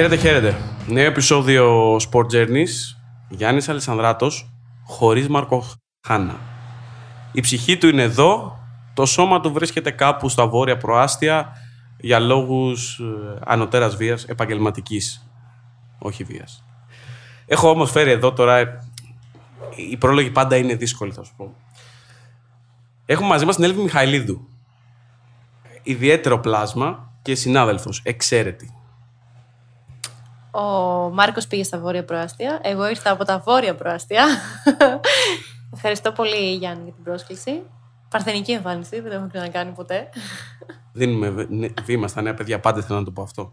Χαίρετε, χαίρετε. Νέο επεισόδιο Sport Journeys. Γιάννης Αλισανδράτος, χωρίς Μαρκο Χάνα. Η ψυχή του είναι εδώ, το σώμα του βρίσκεται κάπου στα βόρεια προάστια για λόγους ε, ανωτέρας βίας, επαγγελματικής, όχι βίας. Έχω όμως φέρει εδώ τώρα, η πρόλογη πάντα είναι δύσκολη θα σου πω. Έχουμε μαζί μας την Έλβη Μιχαηλίδου. Ιδιαίτερο πλάσμα και συνάδελφος, εξαίρετη. Ο Μάρκος πήγε στα βόρεια προάστια. Εγώ ήρθα από τα βόρεια προάστια. Ευχαριστώ πολύ, Γιάννη, για την πρόσκληση. Παρθενική εμφάνιση, δεν το έχουμε ξανακάνει ποτέ. Δίνουμε β- βήμα στα νέα παιδιά, πάντα θέλω να το πω αυτό.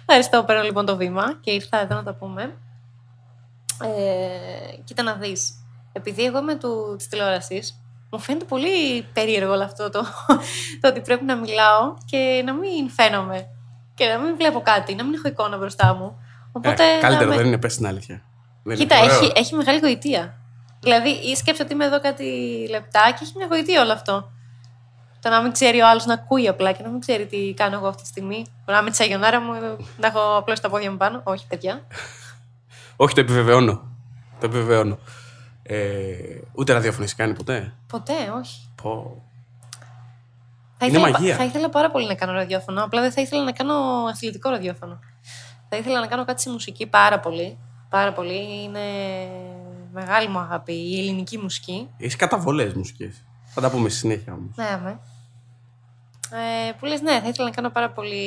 Ευχαριστώ, παίρνω λοιπόν το βήμα και ήρθα εδώ να τα πούμε. Ε, κοίτα να δεις, επειδή εγώ είμαι του, της τηλεόρασης, μου φαίνεται πολύ περίεργο όλο αυτό το, το ότι πρέπει να μιλάω και να μην φαίνομαι και να μην βλέπω κάτι, να μην έχω εικόνα μπροστά μου. Οπότε, ε, καλύτερο να με- δεν είναι, πες την αλήθεια. Δεν Κοίτα, είναι ωραίο. έχει, έχει μεγάλη γοητεία. Δηλαδή, ή σκέψω ότι είμαι εδώ κάτι λεπτά και έχει μια γοητεία όλο αυτό. Το να μην ξέρει ο άλλος να ακούει απλά και να μην ξέρει τι κάνω εγώ αυτή τη στιγμή. Να είμαι τη σαγιονάρα μου, να έχω απλώς τα πόδια μου πάνω. Όχι, παιδιά. Όχι, το επιβεβαιώνω. Το επιβεβαιώνω. Ε, ούτε ραδιόφωνο έχει κάνει ποτέ; Ποτέ, όχι. Πω. Θα Είναι ήθελα, μαγεία. θα ήθελα πάρα πολύ να κάνω ραδιόφωνο. Απλά δεν θα ήθελα να κάνω αθλητικό ραδιόφωνο. Θα ήθελα να κάνω κάτι στη μουσική πάρα πολύ. Πάρα πολύ. Είναι μεγάλη μου αγάπη η ελληνική μουσική. Έχεις καταβολές μουσικέ. Θα τα πούμε στη συνέχεια όμως. Ναι, ναι. Ε, που λες, ναι, θα ήθελα να κάνω πάρα πολύ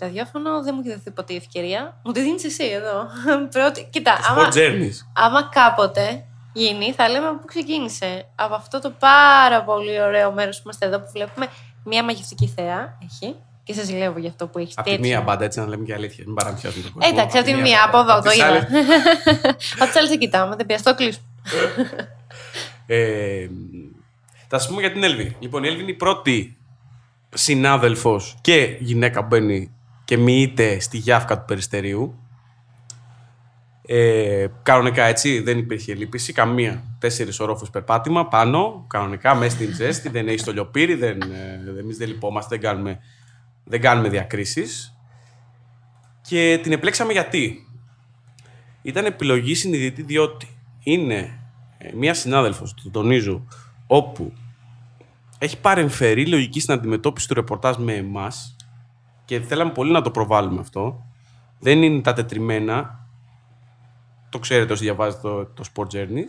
ραδιόφωνο. Δεν μου έχει δοθεί ποτέ η ευκαιρία. Μου τη δίνεις εσύ εδώ. Πρώτη... Κοίτα, άμα, Sport Journeys. άμα κάποτε γίνει, θα λέμε από πού ξεκίνησε. Από αυτό το πάρα πολύ ωραίο μέρος που είμαστε εδώ, που βλέπουμε μια μαγευτική θέα. Έχει. Και σε ζηλεύω για αυτό που έχεις. Από τη μία μπάντα, έτσι να λέμε και αλήθεια. Μην παραμοιάζουμε τον κόσμο. Ε, Εντάξει, Απ' από τη μία μία, από μπάντα. εδώ Απ' το τις είδα. άλλες- Από τι άλλε δεν κοιτάμε, δεν πιαστώ, κλείσουμε. Ε, θα σα πούμε για την Έλβη. Λοιπόν, η Έλβη είναι η πρώτη συνάδελφος και γυναίκα που μπαίνει και μοιείται στη γιάφκα του περιστερίου. Ε, κανονικά έτσι, δεν υπήρχε λύπηση. Καμία. Τέσσερις ορόφους περπάτημα πάνω, κανονικά μέσα στην ζέστη. δεν έχει το λιοπύρι, δεν, ε, εμείς δεν λυπόμαστε, δεν κάνουμε, δεν κάνουμε διακρίσεις. Και την επιλέξαμε γιατί. Ήταν επιλογή συνειδητή διότι είναι ε, μία συνάδελφος, το τονίζω, όπου έχει παρεμφερεί λογική στην αντιμετώπιση του ρεπορτάζ με εμάς και θέλαμε πολύ να το προβάλλουμε αυτό. Δεν είναι τα τετριμένα. Το ξέρετε όσοι διαβάζετε το, το Sport Journey.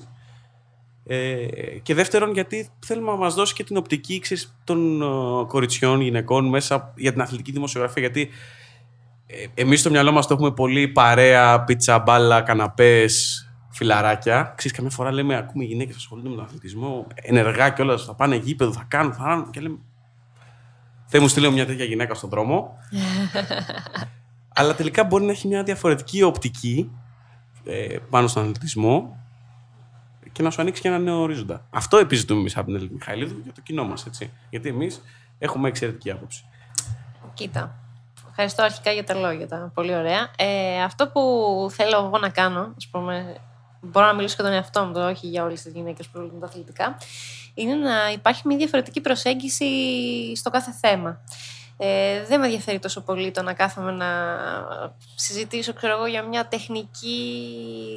Ε, και δεύτερον, γιατί θέλουμε να μας δώσει και την οπτική ξέρεις, των ε, κοριτσιών, γυναικών μέσα για την αθλητική δημοσιογραφία. Γιατί ε, εμείς στο μυαλό μας το έχουμε πολύ παρέα, πίτσα, μπάλα, καναπές, φιλαράκια. Ξέρεις, καμιά φορά λέμε, ακούμε γυναίκες ασχολούνται με τον αθλητισμό, ενεργά κιόλα, θα πάνε γήπεδο, θα κάνουν, θα κάνουν. Και λέμε, Θεέ μου στείλε μια τέτοια γυναίκα στον δρόμο. Αλλά τελικά μπορεί να έχει μια διαφορετική οπτική ε, πάνω στον αθλητισμό και να σου ανοίξει και ένα νέο ορίζοντα. Αυτό επιζητούμε εμείς από την Ελένη Μιχαηλίδου για το κοινό μας. Γιατί εμείς έχουμε εξαιρετική άποψη. Κοίτα. Ευχαριστώ αρχικά για τα λόγια, τα πολύ ωραία. Ε, αυτό που θέλω εγώ να κάνω, ας πούμε, μπορώ να μιλήσω και τον εαυτό μου, το όχι για όλες τις γυναίκες που ασχολούνται με τα αθλητικά, είναι να υπάρχει μια διαφορετική προσέγγιση στο κάθε θέμα. Ε, δεν με ενδιαφέρει τόσο πολύ το να κάθομαι να συζητήσω ξέρω εγώ, για μια τεχνική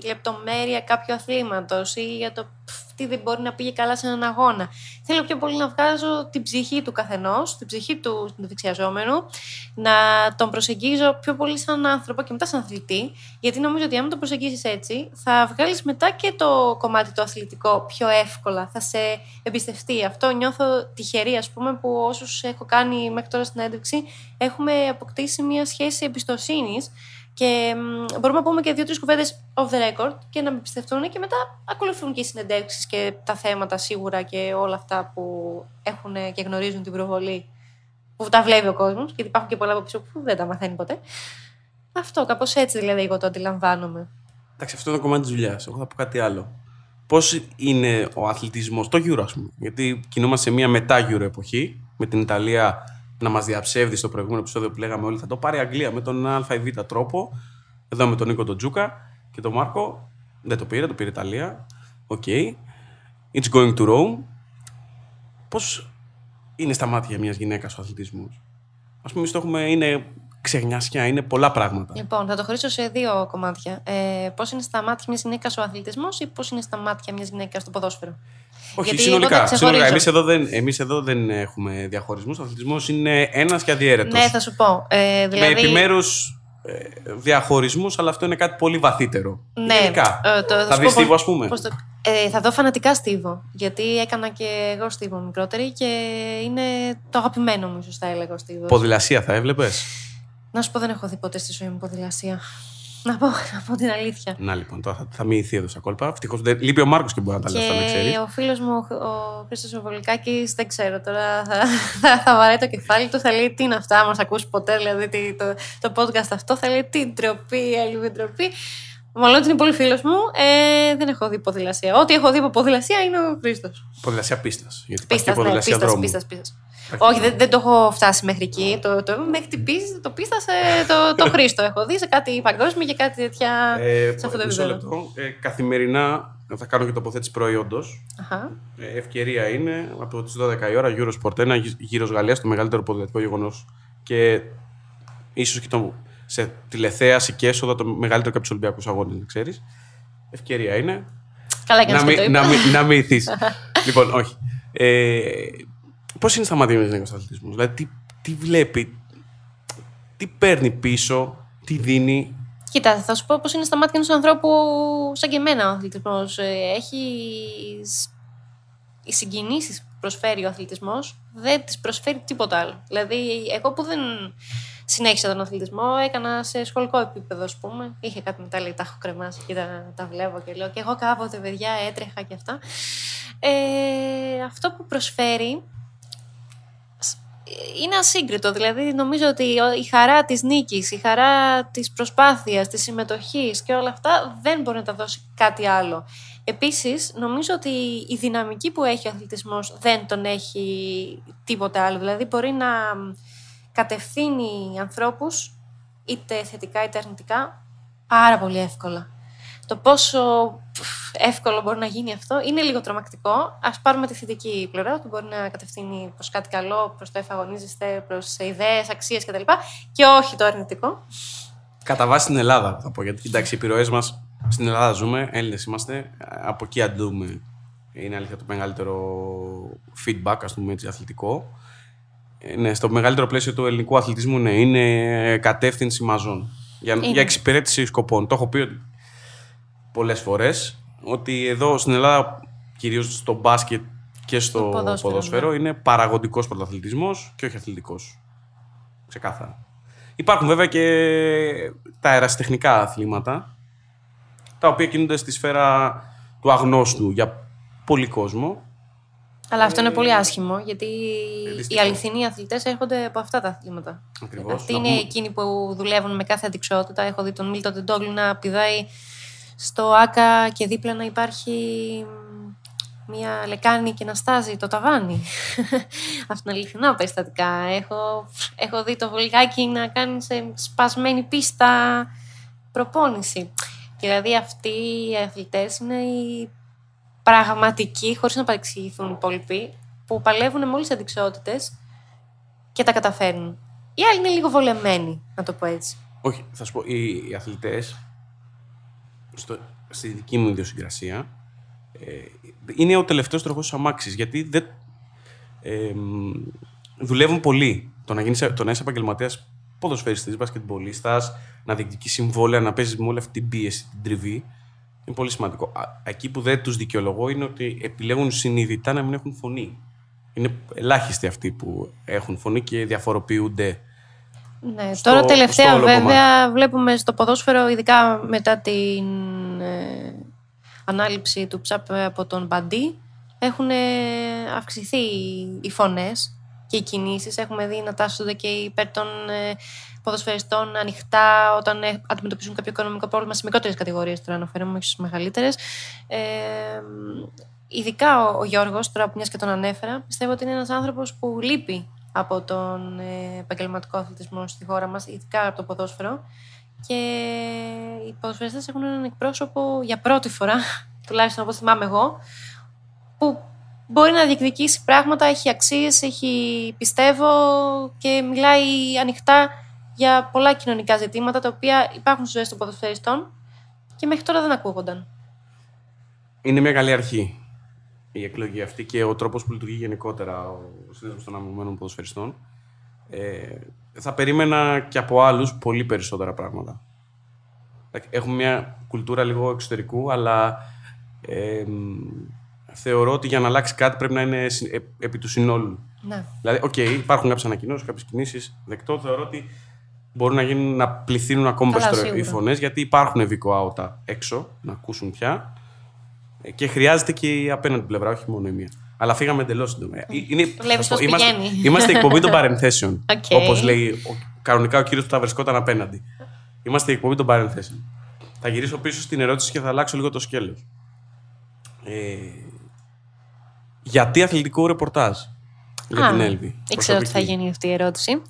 λεπτομέρεια κάποιου αθλήματος ή για το πφ, τι δεν μπορεί να πήγε καλά σε έναν αγώνα. Θέλω πιο πολύ να βγάζω την ψυχή του καθενός, την ψυχή του δεξιαζόμενου, να τον προσεγγίζω πιο πολύ σαν άνθρωπο και μετά σαν αθλητή, γιατί νομίζω ότι αν τον προσεγγίσεις έτσι, θα βγάλεις μετά και το κομμάτι το αθλητικό πιο εύκολα, θα σε εμπιστευτεί. Αυτό νιώθω τυχερή, ας πούμε, που όσους έχω κάνει μέχρι τώρα στην έντευξη, έχουμε αποκτήσει μια σχέση εμπιστοσύνης και μ, μπορούμε να πούμε και δύο-τρεις κουβέντες off the record και να με πιστευτούν και μετά ακολουθούν και οι συνεντεύξεις και τα θέματα σίγουρα και όλα αυτά που έχουν και γνωρίζουν την προβολή που τα βλέπει ο κόσμος, γιατί υπάρχουν και πολλά από πίσω που δεν τα μαθαίνει ποτέ. Αυτό, κάπως έτσι δηλαδή εγώ το αντιλαμβάνομαι. Εντάξει, αυτό είναι το κομμάτι της δουλειάς. Εγώ θα πω κάτι άλλο. Πώς είναι ο αθλητισμός, το Euro, ας πούμε. Γιατί κινούμαστε σε μια μετά Euro εποχή, με την Ιταλία να μας διαψεύδει στο προηγούμενο επεισόδιο που λέγαμε όλοι θα το πάρει η Αγγλία με τον Α ή Β τρόπο. Εδώ με τον Νίκο τον Τζούκα και τον Μάρκο. Δεν το πήρε, το πήρε η Ιταλία. Οκ. It's going to Rome. Πώς είναι στα μάτια μιας γυναίκας ο αθλητισμός; Ας πούμε, εμείς το έχουμε, είναι ξεγνιάσια, είναι πολλά πράγματα. Λοιπόν, θα το χωρίσω σε δύο κομμάτια. Ε, πώς είναι στα μάτια μιας γυναίκας ο αθλητισμός ή πώς είναι στα μάτια μιας γυναίκας το ποδόσφαιρο; Όχι, Γιατί συνολικά. εγώ τα συνολικά. ξεχωρίζω. Εμείς εδώ, δεν, εμείς εδώ δεν έχουμε διαχωρισμούς. Ο αθλητισμός είναι ένας και αδιέρετος. Ναι, θα σου πω. Ε, δηλαδή, Με επιμέρου διαχωρισμούς, αλλά αυτό είναι κάτι πολύ βαθύτερο. Ναι, Γενικά. ε, το- θα σου δεις πω Στίβο, πώς- ας πούμε. πώς το- ε, θα δω φανατικά Στίβο. Γιατί έκανα και εγώ Στίβο μικρότερη και είναι το αγαπημένο μου, ίσως θα έλεγα ο Στίβος. Ποδηλασία θα έβλεπες; Να σου πω, δεν έχω δει ποτέ στη ζωή μου ποδηλασία. Να πω, να πω την αλήθεια. Να λοιπόν, τώρα θα, θα μοιηθεί εδώ στα κόλπα. Ευτυχώς λείπει ο Μάρκος και μπορεί να τα λέει αυτά, να ξέρει. Και ο φίλος μου, ο Χρήστος Βολικάκης, δεν ξέρω τώρα, θα, θα, θα βαράει το κεφάλι του, θα λέει τι είναι αυτά, μας ακούσει ποτέ, δηλαδή τι, το, το podcast αυτό, θα λέει τι ντροπή, έλλειβη ντροπή. Μάλλον ότι είναι πολύ φίλος μου, ε, δεν έχω δει ποδηλασία. Ό,τι έχω δει από ποδηλασία είναι ο Χρήστος. Ποδηλασία πίστας. Γιατί υπάρχει Πίστας, και ναι, ποδηλασία πίστας, δρόμου. πίστας, πίστας. Όχι, δεν, δεν το έχω φτάσει μέχρι εκεί. Το, το, μέχρι την πίστα, το πίστας σε το, το Χρήστο έχω δει σε κάτι παγκόσμιο και κάτι τέτοια. Ε, σε αυτό το μισό επίπεδο. λεπτό. Ε, καθημερινά θα κάνω και τοποθέτηση προϊόντος. Αχα. Ε, ευκαιρία είναι από τις 12 η ώρα Eurosport 1 γύρω Γαλλίας, το μεγαλύτερο ποδηλατικό γεγονός. Και ίσως και το, σε τηλεθέαση και έσοδα το μεγαλύτερο και από τους Ολυμπιακούς Αγώνες, να ξέρεις. Ευκαιρία είναι. Καλά έκανες να, και το μην, είπα. να, μην, να μην ηθείς. λοιπόν, όχι. Ε, Πώς είναι στα μάτια μια γυναίκα αθλητισμό, Δηλαδή, τι, τι βλέπει, τι παίρνει πίσω, τι δίνει. Κοίτα, θα σου πω πώς είναι στα μάτια ενός ανθρώπου σαν και εμένα ο αθλητισμός. Έχει. Οι συγκινήσεις που προσφέρει ο αθλητισμός δεν τις προσφέρει τίποτα άλλο. Δηλαδή, εγώ που δεν συνέχισα τον αθλητισμό, έκανα σε σχολικό επίπεδο, ας πούμε. Είχε κάτι μετάλλια, τα έχω κρεμάσει και τα, τα βλέπω και λέω. Και εγώ κάποτε, παιδιά, έτρεχα και αυτά. Ε, αυτό που προσφέρει είναι ασύγκριτο. Δηλαδή, νομίζω ότι η χαρά της νίκης, η χαρά της προσπάθειας, της συμμετοχής και όλα αυτά δεν μπορεί να τα δώσει κάτι άλλο. Επίσης, νομίζω ότι η δυναμική που έχει ο αθλητισμός δεν τον έχει τίποτα άλλο. Δηλαδή, μπορεί να κατευθύνει ανθρώπους, είτε θετικά είτε αρνητικά, πάρα πολύ εύκολα. Το πόσο πφ, εύκολο μπορεί να γίνει αυτό είναι λίγο τρομακτικό. Α πάρουμε τη θετική πλευρά, ότι μπορεί να κατευθύνει προς κάτι καλό, προς το εφαγωνίζεστε, προς ιδέες, αξίες κτλ. Και όχι το αρνητικό. Κατά βάση στην Ελλάδα, θα πω. Γιατί εντάξει, οι επιρροές μας στην Ελλάδα ζούμε, Έλληνες είμαστε. Από εκεί αντλούμε. Είναι αλήθεια το μεγαλύτερο feedback, ας πούμε έτσι, αθλητικό. Ε, Ναι, στο μεγαλύτερο πλαίσιο του ελληνικού αθλητισμού, ναι, είναι κατεύθυνση μαζών. Για, Είναι. για εξυπηρέτηση σκοπών. Το έχω πει ότι πολλές φορές ότι εδώ στην Ελλάδα, κυρίως στο μπάσκετ και στο Στο ποδόσφαιρο, ποδόσφαιρο, είναι παραγωγικός πρωταθλητισμός και όχι αθλητικός. Ξεκάθαρα. Υπάρχουν βέβαια και τα αεραστεχνικά αθλήματα, τα οποία κινούνται στη σφαίρα του αγνώστου για πολύ κόσμο. Αλλά αυτό είναι πολύ άσχημο, γιατί οι δυστυχώς. αληθινοί αθλητές έρχονται από αυτά τα αθλήματα. Ακριβώς. Αυτοί Να είναι πούμε- εκείνοι που δουλεύουν με κάθε αντικσότητα. Έχω δει τον Μίλτο Τεντόγλου να πηδάει στο Άκα και δίπλα να υπάρχει μ, μια λεκάνη και να στάζει το ταβάνι. Αυτό είναι αληθινά περιστατικά. Έχω, έχω δει το βολικάκι να κάνει σε σπασμένη πίστα προπόνηση. Και δηλαδή αυτοί οι αθλητές είναι οι πραγματικοί, χωρίς να παρεξηγηθούν οι υπόλοιποι, που παλεύουν με όλες τις αντικσότητες και τα καταφέρνουν. Οι άλλοι είναι λίγο βολεμένοι, να το πω έτσι. Όχι, θα σου πω, οι, οι αθλητές, στο, στη δική μου ιδιοσυγκρασία, ε, είναι ο τελευταίος τροχός της αμάξης, γιατί δεν, ε, μ, δουλεύουν πολύ. Το να, γίνεις, το να είσαι επαγγελματίας ποδοσφαιριστής, μπασκετμπολίστας, να διεκδικείς συμβόλαια, να παίζεις με όλη αυτή την πίεση, την τριβή, είναι πολύ σημαντικό. Α, Εκεί που δεν τους δικαιολογώ είναι ότι επιλέγουν συνειδητά να μην έχουν φωνή. Είναι ελάχιστοι αυτοί που έχουν φωνή και διαφοροποιούνται. Ναι, Στο- τώρα στο τελευταία όλο βέβαια βλέπουμε στο ποδόσφαιρο, ειδικά μετά την ε, ανάληψη του ψάπ από τον Μπαντί, έχουν ε, αυξηθεί οι φωνές και οι κινήσεις. Έχουμε δει να τάσσονται και υπέρ των ε, ποδοσφαιριστών ανοιχτά όταν ε, αντιμετωπίζουν κάποιο οικονομικό πρόβλημα σε μικρότερες κατηγορίες, τώρα αναφέρομαι όχι στις μεγαλύτερες. Ε, ειδικά ο, ο Γιώργος, τώρα που μιας και τον ανέφερα, πιστεύω ότι είναι ένας άνθρωπος που λείπει από τον ε, επαγγελματικό αθλητισμό στη χώρα μας, ειδικά από το ποδόσφαιρο. Και οι ποδοσφαιριστές έχουν έναν εκπρόσωπο για πρώτη φορά, τουλάχιστον όπως θυμάμαι εγώ, που μπορεί να διεκδικήσει πράγματα, έχει αξίες, έχει πιστεύω και μιλάει ανοιχτά για πολλά κοινωνικά ζητήματα τα οποία υπάρχουν στις ζωές των ποδοσφαιριστών και μέχρι τώρα δεν ακούγονταν. Είναι μια καλή αρχή η εκλογή αυτή και ο τρόπος που λειτουργεί γενικότερα ο Σύνδεσμος των Αμειβομένων Ποδοσφαιριστών. Ε, θα περίμενα και από άλλους πολύ περισσότερα πράγματα. Έχουμε μια κουλτούρα λίγο εξωτερικού, αλλά ε, θεωρώ ότι για να αλλάξει κάτι πρέπει να είναι ε, επί του συνόλου. Ναι. Δηλαδή, οκ, okay, υπάρχουν κάποιες ανακοινώσεις, κάποιες κινήσεις. Δεκτό, θεωρώ ότι μπορούν να, γίνουν, να πληθύνουν ακόμα περισσότερο οι φωνές, γιατί υπάρχουν βικοάωτα έξω να ακούσουν πια. Ε, και χρειάζεται και η απέναντι πλευρά, όχι μόνο η μία. Αλλά φύγαμε εντελώς σύντομα. Ε, είναι, είμαστε, είμαστε εκπομπή των παρενθέσεων. Okay. Όπως λέει ο, κανονικά ο κύριος που θα βρισκόταν απέναντι. Είμαστε εκπομπή των παρενθέσεων. Θα γυρίσω πίσω στην ερώτηση και θα αλλάξω λίγο το σκέλος. Ε, γιατί αθλητικό ρεπορτάζ για την Έλβη. Ήξερα ότι θα γίνει αυτή η ερώτηση.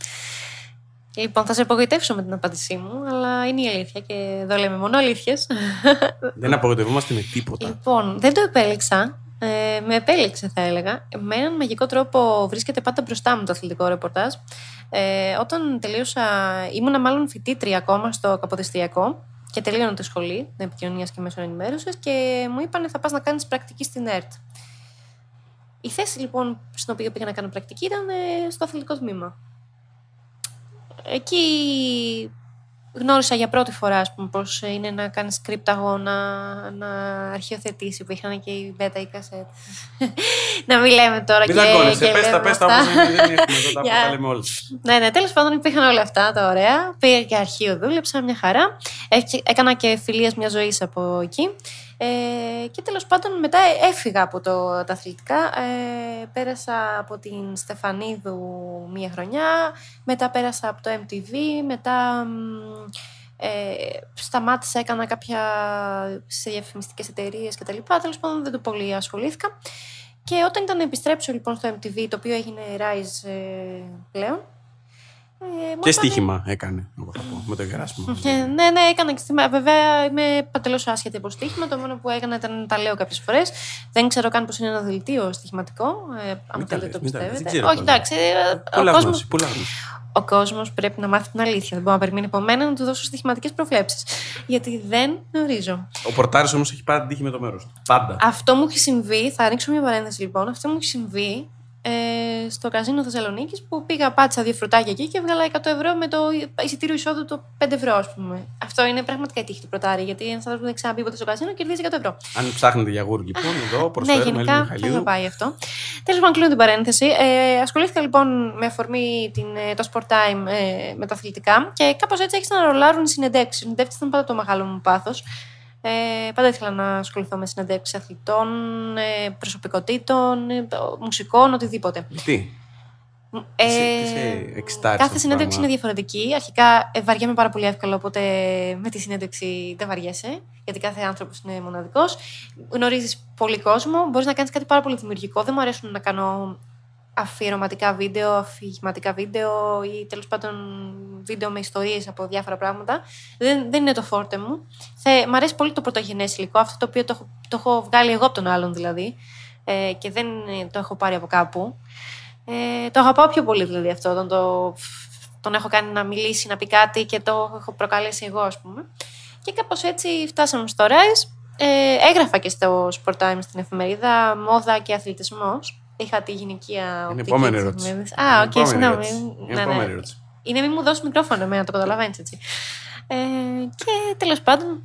Λοιπόν, θα σε απογοητεύσω με την απάντησή μου, αλλά είναι η αλήθεια και εδώ λέμε μόνο αλήθειες. Δεν απογοητευόμαστε με τίποτα. Λοιπόν, δεν το επέλεξα. Ε, με επέλεξε, θα έλεγα. Με έναν μαγικό τρόπο βρίσκεται πάντα μπροστά μου το αθλητικό ρεπορτάζ. Ε, όταν τελείωσα, ήμουνα μάλλον φοιτήτρια ακόμα στο Καποδιστριακό και τελείωνα τη σχολή επικοινωνίας και μέσω ενημέρωσης και μου είπαν θα πας να κάνεις πρακτική στην ΕΡΤ. Η θέση λοιπόν στην οποία πήγα να κάνω πρακτική ήταν ε, στο αθλητικό τμήμα. Εκεί γνώρισα για πρώτη φορά ας πούμε, πώς είναι να κάνεις script αγώνα, να αρχιοθετήσει που είχαν και η beta ή κασέτ. να μην λέμε τώρα μην και, και πες τα, πες τα όπως δεν έχουμε εδώ τα λέμε όλα. Ναι, ναι, τέλος πάντων υπήρχαν όλα αυτά τα ωραία. Πήγα και αρχείο, δούλεψα μια χαρά. Έκανα και φιλίες μια ζωή από εκεί. Ε, και τέλος πάντων μετά έφυγα από το, τα αθλητικά, ε, πέρασα από την Στεφανίδου μία χρονιά, μετά πέρασα από το MTV, μετά ε, σταμάτησα, έκανα κάποια σε διαφημιστικές εταιρείες και τα λοιπά, τέλος πάντων δεν το πολύ ασχολήθηκα. Και όταν ήταν να επιστρέψω λοιπόν στο MTV, το οποίο έγινε Rise ε, πλέον, ε, και στοίχημα έκανε, εγώ θα πω, με το Γεράσιμο. Ε, ναι, ναι, έκανα και στοίχημα. Βέβαια, είμαι παντελώς άσχετη από στοίχημα. Το μόνο που έκανα ήταν να τα λέω κάποιες φορές. Δεν ξέρω καν πώς είναι ένα δελτίο στοιχηματικό. Ε, αν θέλετε το πιστεύετε. Όχι, εντάξει. Ε, ο κόσμος, ο κόσμος πρέπει να μάθει την αλήθεια. Δεν μπορεί να περιμένει από μένα να του δώσω στοιχηματικές προβλέψεις. Γιατί δεν γνωρίζω. Ο πορτάρι όμως έχει πάντα τύχει με το μέρος του. Πάντα. Αυτό μου έχει συμβεί. Θα ανοίξω μια παρένθεση λοιπόν. Αυτό μου έχει συμβεί ε, στο καζίνο Θεσσαλονίκης που πήγα, πάτησα δύο φρουτάκια εκεί και έβγαλα 100 ευρώ με το εισιτήριο εισόδου το 5 ευρώ, ας πούμε. Αυτό είναι πραγματικά η τύχη του πρωτάρι, γιατί ένας άνθρωπος που δεν ξαναπεί ποτέ στο καζίνο κερδίζει 100 ευρώ. Αν ψάχνετε για γούρ, λοιπόν, εδώ ναι, προσφέρουμε Ναι, γενικά θα πάει αυτό. Τέλος πάντων, κλείνω την παρένθεση. Ε, ασχολήθηκα λοιπόν με αφορμή την, ε, το sport time ε, με τα αθλητικά και κάπως έτσι έχει να ρολάρουν οι συνεντεύξεις. Οι συνεντεύξεις ήταν πάντα το μεγάλο μου πάθος. Ε, πάντα ήθελα να ασχοληθώ με συνεντεύξεις αθλητών, ε, προσωπικότητων, ε, μουσικών, οτιδήποτε. Τι; Ε, σε, κάθε συνέντευξη είναι διαφορετική. Αρχικά ε, βαριέμαι πάρα πολύ εύκολα, οπότε με τη συνέντευξη δεν βαριέσαι, γιατί κάθε άνθρωπος είναι μοναδικός. Γνωρίζεις πολύ κόσμο, μπορείς να κάνεις κάτι πάρα πολύ δημιουργικό. Δεν μου αρέσουν να κάνω αφιερωματικά βίντεο, αφηγηματικά βίντεο ή τέλος πάντων βίντεο με ιστορίες από διάφορα πράγματα. Δεν, δεν είναι το φόρτε μου. Θε, μ' αρέσει πολύ το πρωτογενές υλικό, αυτό το οποίο το, το έχω βγάλει εγώ από τον άλλον δηλαδή ε, και δεν το έχω πάρει από κάπου. Ε, το αγαπάω πιο πολύ δηλαδή αυτό, όταν το, τον έχω κάνει να μιλήσει, να πει κάτι και το έχω προκαλέσει εγώ ας πούμε. Και κάπως έτσι φτάσαμε στο Rise. Ε, έγραφα και στο Sport Time στην εφημερίδα «Μόδα και αθλητισμός» Είχα τη γυναικεία οπτική. Είναι επόμενη ερώτηση. Α, οκ, okay, συγγνώμη. Είναι ναι, επόμενη ναι. ερώτηση. Είναι μην μου δώσει μικρόφωνο εμένα, το καταλαβαίνεις έτσι. Ε, και τέλος πάντων,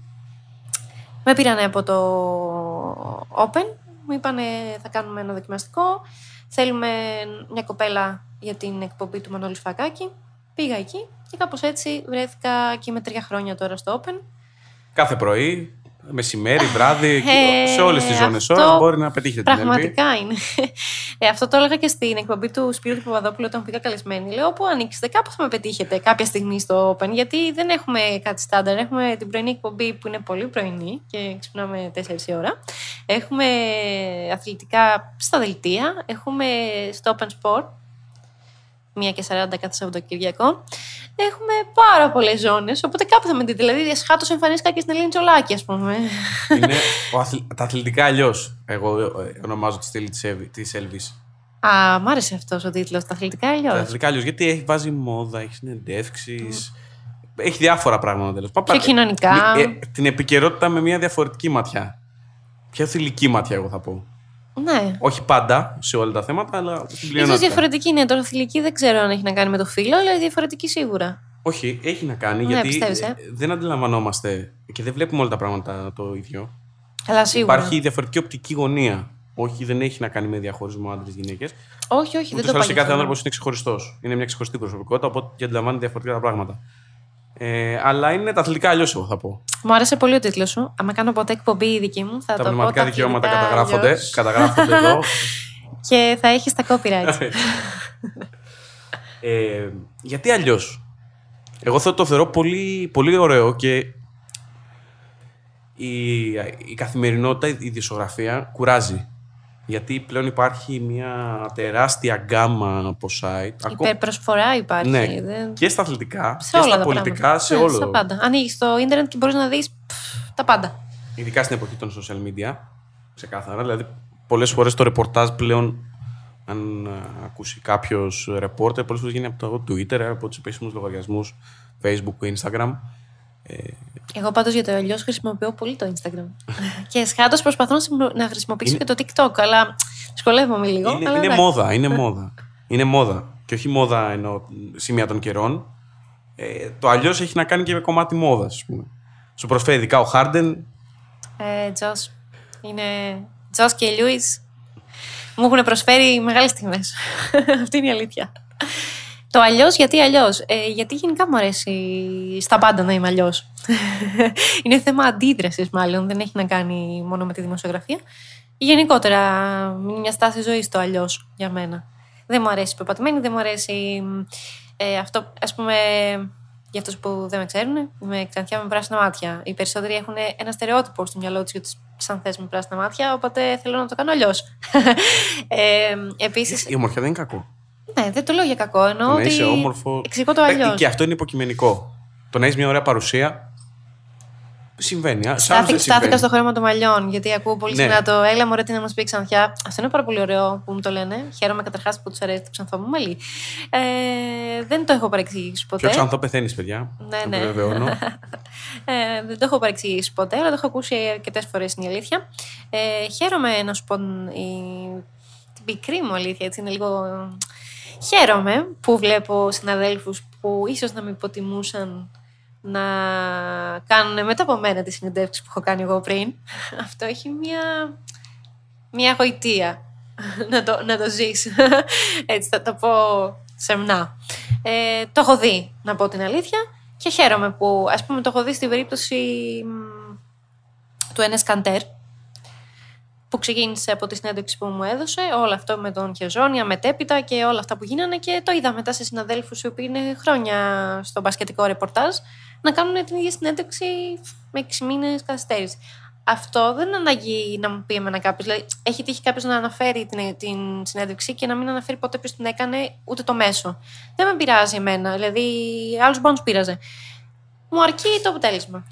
με πήραν από το Open. Μου είπαν θα κάνουμε ένα δοκιμαστικό. Θέλουμε μια κοπέλα για την εκπομπή του Μανώλη Φακάκη. Πήγα εκεί και κάπως έτσι βρέθηκα και με τρία χρόνια τώρα στο Open. Κάθε πρωί μεσημέρι, βράδυ, ε, σε όλες τις ζώνες ώρα μπορεί να πετύχετε την Πραγματικά είναι. Ε, αυτό το έλεγα και στην εκπομπή του Σπύρου του Παπαδόπουλου όταν πήγα καλεσμένη. Λέω: Όπου ανοίξετε, κάπου θα με πετύχετε κάποια στιγμή στο Open. Γιατί δεν έχουμε κάτι στάνταρ. Έχουμε την πρωινή εκπομπή που είναι πολύ πρωινή και ξυπνάμε 4 η ώρα. Έχουμε αθλητικά στα δελτία. Έχουμε στο Open Sport 1 και 40 κάθε Σαββατοκύριακο. Έχουμε πάρα πολλές ζώνες. Οπότε κάπου θα με δείτε. Δηλαδή, διασχάτως εμφανίστηκα και στην Ελένη Τσολάκη, ας πούμε. Είναι ο αθλ... τα αθλητικά αλλιώς. Εγώ ε, ονομάζω τη στήλη της Έλβη. Α, μ' άρεσε αυτός ο τίτλος. Τα αθλητικά αλλιώς. Τα αθλητικά αλλιώς. Γιατί έχει βάζει μόδα, έχει συνεντεύξεις. Έχει διάφορα πράγματα τέλος Πιο κοινωνικά. Ε, την επικαιρότητα με μια διαφορετική ματιά. Πιο θηλυκή ματιά, εγώ θα πω. Ναι. Όχι πάντα σε όλα τα θέματα, αλλά στην Ίσως πλειονότητα. διαφορετική είναι. Τώρα θηλυκή δεν ξέρω αν έχει να κάνει με το φύλλο, αλλά διαφορετική σίγουρα. Όχι, έχει να κάνει Ναι, γιατί πιστεύεις, ε; ε, δεν αντιλαμβανόμαστε και δεν βλέπουμε όλα τα πράγματα το ίδιο. Αλλά σίγουρα. Υπάρχει διαφορετική οπτική γωνία. Όχι, δεν έχει να κάνει με διαχωρισμό άντρε-γυναίκε. Όχι, όχι, δεν Ούτως το ή άλλως και κάθε πάω. άνθρωπο είναι ξεχωριστός. Είναι μια ξεχωριστή προσωπικότητα, οπότε και αντιλαμβάνει διαφορετικά τα πράγματα. Ε, αλλά είναι τα αθλητικά αλλιώς, εγώ θα πω. Μου άρεσε πολύ ο τίτλος σου. Αν κάνω ποτέ εκπομπή η δική μου, θα τα το πω. πνευματικά τα δικαιώματα αθλητικά καταγράφονται, αλλιώς. καταγράφονται εδώ. Και θα έχεις τα copyrights. ε, γιατί αλλιώς; Εγώ θα το θεωρώ πολύ, πολύ ωραίο και η, η καθημερινότητα, η δισογραφία κουράζει. Γιατί πλέον υπάρχει μια τεράστια γκάμα από site. ακόμα- Υπερπροσφορά υπάρχει. Ναι, Δεν... και στα αθλητικά Σε και όλα στα τα πολιτικά, πράγματα. σε Ναι, όλο. Στα πάντα. Ανοίγεις το ίντερνετ και μπορείς να δεις τα πάντα. Ειδικά στην εποχή των social media. Ξεκάθαρα. Δηλαδή, πολλές φορές το ρεπορτάζ πλέον, αν α, ακούσει κάποιος ρεπόρτερ, πολλές φορές γίνει από το Twitter, από τους επίσημους λογαριασμούς Facebook, Instagram. Εγώ πάντως για το αλλιώς χρησιμοποιώ πολύ το Instagram. και σχάτω προσπαθώ να συμμο- να χρησιμοποιήσω και το TikTok, αλλά δυσκολεύομαι λίγο. είναι αλλά είναι εντάξει. μόδα, είναι μόδα. Είναι μόδα. Και όχι μόδα ενώ σημεία των καιρών. Ε, το αλλιώς έχει να κάνει και με κομμάτι μόδας, ας πούμε. Σου προσφέρει ειδικά ο Χάρντεν. Ε, Τζος. Είναι. Τζος και Λιούις μου έχουν προσφέρει μεγάλες στιγμές. Αυτή είναι η αλήθεια. Το αλλιώς, γιατί αλλιώς; Ε, γιατί γενικά μου αρέσει στα πάντα να είμαι αλλιώς. είναι θέμα αντίδρασης, μάλλον. Δεν έχει να κάνει μόνο με τη δημοσιογραφία. Γενικότερα, είναι μια στάση ζωής το αλλιώς για μένα. Δεν μου αρέσει η πεπατημένη, δεν μου αρέσει ε, αυτό, ας πούμε, για αυτούς που δεν με ξέρουν, είμαι ξανθιά με πράσινα μάτια. Οι περισσότεροι έχουν ένα στερεότυπο στο μυαλό τους για του ξανθέ με πράσινα μάτια, οπότε θέλω να το κάνω αλλιώς. ε, Επίση, Η ομορφιά δεν είναι κακό. Ναι, δεν το λέω για κακό, εννοώ Το να ότι είσαι όμορφο. εξηγώ το Ε, αλλιώς. Και αυτό είναι υποκειμενικό. Το να έχεις μια ωραία παρουσία. Συμβαίνει. α, σε άλλους δεν Στάθηκα, στάθηκα συμβαίνει. στο χρώμα των μαλλιών, γιατί ακούω πολύ Ναι. συχνά το έλα μου τι να μας πει ξανθιά. Αυτό είναι πάρα πολύ ωραίο που μου το λένε. Χαίρομαι καταρχάς που τους αρέσει το ξανθό μου μαλλί. Ε, δεν το έχω παρεξηγήσει ποτέ. Πιο ξανθό πεθαίνεις, παιδιά. Ναι, Το ναι. βεβαιώνω. Ε, δεν το έχω παρεξηγήσει ποτέ, αλλά το έχω ακούσει αρκετές φορές είναι η αλήθεια. Ε, χαίρομαι να σου πω η... την πικρή μου αλήθεια, έτσι είναι λίγο. Χαίρομαι που βλέπω συναδέλφους που ίσως να με υποτιμούσαν να κάνουν μετά από μένα τις συνεντεύξεις που έχω κάνει εγώ πριν. Αυτό έχει μια, μια γοητεία να το, να το ζεις. Έτσι θα το πω σεμνά. Ε, το έχω δει, να πω την αλήθεια, και χαίρομαι που, ας πούμε, το έχω δει στην περίπτωση μ, του Ενές Καντέρ, που ξεκίνησε από τη συνέντευξη που μου έδωσε, όλο αυτό με τον Χεζόνια, μετέπειτα και όλα αυτά που γίνανε και το είδα μετά σε συναδέλφους οι οποίοι είναι χρόνια στο μπασκετικό ρεπορτάζ να κάνουν την ίδια συνέντευξη με 6 μήνες καθυστέρηση. Αυτό δεν είναι ανάγκη να μου πει εμένα κάποιος. Δηλαδή, έχει τύχει κάποιος να αναφέρει την, την συνέντευξη και να μην αναφέρει ποτέ ποιος την έκανε, ούτε το μέσο. Δεν με πειράζει εμένα. Δηλαδή, άλλους μπορεί να του πείραζε. Μου αρκεί το αποτέλεσμα.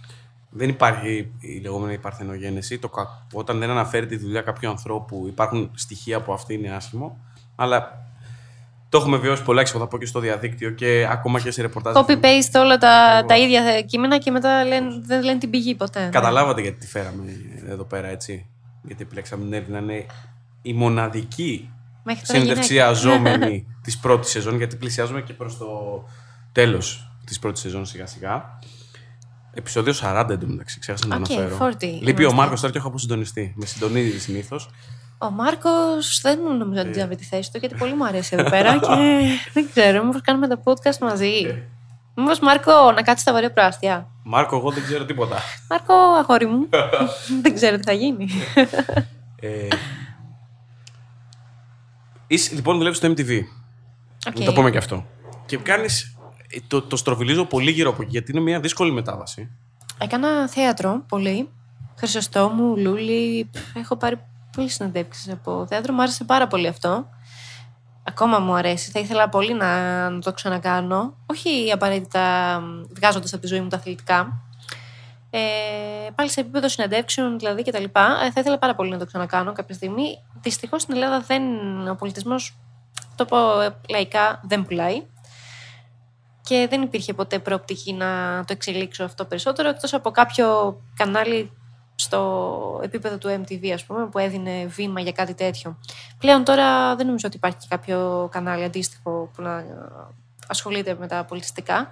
Δεν υπάρχει η λεγόμενη παρθενογένεση. Το, κα- όταν δεν αναφέρει τη δουλειά κάποιου ανθρώπου, υπάρχουν στοιχεία που αυτή είναι άσχημο. Αλλά το έχουμε βιώσει πολλά και θα πω και στο διαδίκτυο και ακόμα και σε ρεπορτάζ. Copy-paste όλα τα, Ακριβώς. τα ίδια κείμενα και μετά λένε, δεν λένε την πηγή ποτέ. Καταλάβατε γιατί τη φέραμε εδώ πέρα, έτσι; Γιατί επιλέξαμε την Εύη να είναι η μοναδική Μέχρι τώρα γυναίκα. συνεντευξιαζόμενη της πρώτης σεζόν, γιατί πλησιάζουμε και προς το τέλος της πρώτης σεζόν σιγά-σιγά. Επεισόδιο 40 εντωμεταξύ, ξέχασα να το Οκ, αναφέρω. 40 Λείπει ο είμαστε. Μάρκος τώρα και έχω αποσυντονιστεί. Με συντονίζει συνήθως. Ο Μάρκος δεν νομίζω Ε. ότι τη χάνει τη θέση του, γιατί πολύ μου αρέσει εδώ πέρα και δεν ξέρω, μήπως κάνουμε τα podcast μαζί. Ε. Μήπως Μάρκο να κάτσεις στα βόρεια προάστια. Μάρκο, εγώ δεν ξέρω τίποτα. Μάρκο, αγόρι μου. δεν ξέρω τι θα γίνει. ε, είσαι, λοιπόν, δουλεύεις στο MTV. Οκ. Να το πούμε και αυτό. Και κάνεις. Το, το στροβιλίζω πολύ γύρω από εκεί, γιατί είναι μια δύσκολη μετάβαση. Έκανα θέατρο πολύ. Χρυσοστόμου, Λούλη. Έχω πάρει πολλές συνεντεύξεις από θέατρο. Μου άρεσε πάρα πολύ αυτό. Ακόμα μου αρέσει. Θα ήθελα πολύ να, να το ξανακάνω. Όχι απαραίτητα βγάζοντας από τη ζωή μου τα αθλητικά. Ε, πάλι σε επίπεδο συνεντεύξεων δηλαδή και τα λοιπά. Ε, θα ήθελα πάρα πολύ να το ξανακάνω κάποια στιγμή. Δυστυχώς στην Ελλάδα δεν, ο πολιτισμός το πω λαϊκά, δεν πουλάει. Και δεν υπήρχε ποτέ προοπτική να το εξελίξω αυτό περισσότερο, εκτός από κάποιο κανάλι στο επίπεδο του MTV, ας πούμε, που έδινε βήμα για κάτι τέτοιο. Πλέον τώρα δεν νομίζω ότι υπάρχει και κάποιο κανάλι αντίστοιχο που να ασχολείται με τα πολιτιστικά.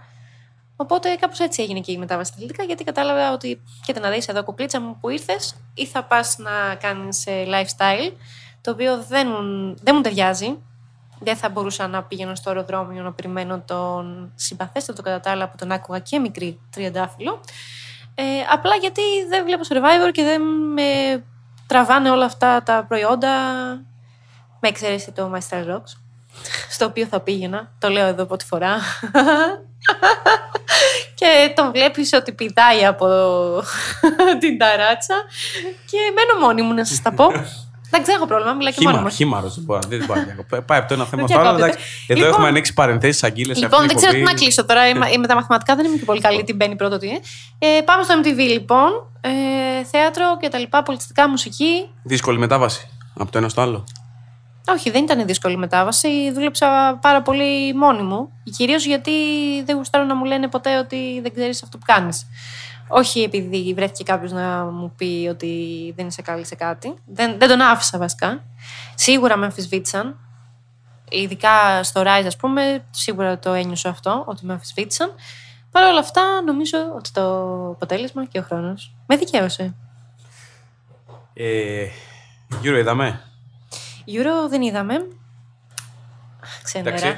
Οπότε κάπως έτσι έγινε και η μετάβαση στα αθλητικά, γιατί κατάλαβα ότι κοίτα να δεις εδώ κουκλίτσα μου που ήρθες, ή θα πας να κάνεις lifestyle, το οποίο δεν, δεν μου ταιριάζει. Δεν θα μπορούσα να πηγαίνω στο αεροδρόμιο να περιμένω τον συμπαθέστατο κατά τα άλλα που τον άκουγα και μικρή τριαντάφυλλο. Ε, απλά γιατί δεν βλέπω Survivor και δεν με τραβάνε όλα αυτά τα προϊόντα. Με εξαίρεση το My Style Rocks, στο οποίο θα πήγαινα. Το λέω εδώ πρώτη φορά. και τον βλέπεις ότι πηδάει από την ταράτσα και μένω μόνη μου να σας τα πω. Εντάξει, δεν έχω πρόβλημα, μιλάω και μόνο μου. Χήμαρο, δεν μπορεί να Πάει από το ένα θέμα στο άλλο. Εδώ λοιπόν, έχουμε ανοίξει παρενθέσεις, αγγείλες. Λοιπόν, δεν ξέρω τι να κλείσω τώρα. Με τα μαθηματικά δεν είμαι και πολύ καλή. Τι μπαίνει πρώτο, τι ε, Πάμε στο MTV λοιπόν. Ε, θέατρο και τα λοιπά, πολιτιστικά, μουσική. Δύσκολη μετάβαση από το ένα στο άλλο. Όχι, δεν ήταν δύσκολη μετάβαση. Δούλεψα πάρα πολύ μόνη μου. Κυρίως γιατί δεν γουστάρω να μου λένε ποτέ ότι δεν ξέρεις αυτό που κάνεις. Όχι επειδή βρέθηκε κάποιος να μου πει ότι δεν είσαι καλή σε κάτι. Δεν, δεν τον άφησα βασικά. Σίγουρα με αμφισβήτησαν. Ειδικά στο Rise, ας πούμε, σίγουρα το ένιωσα αυτό, ότι με αμφισβήτησαν. Παρ' όλα αυτά, νομίζω ότι το αποτέλεσμα και ο χρόνος με δικαίωσε. Ε, Γιώργο, είδαμε; Euro δεν είδαμε. Ξένερα.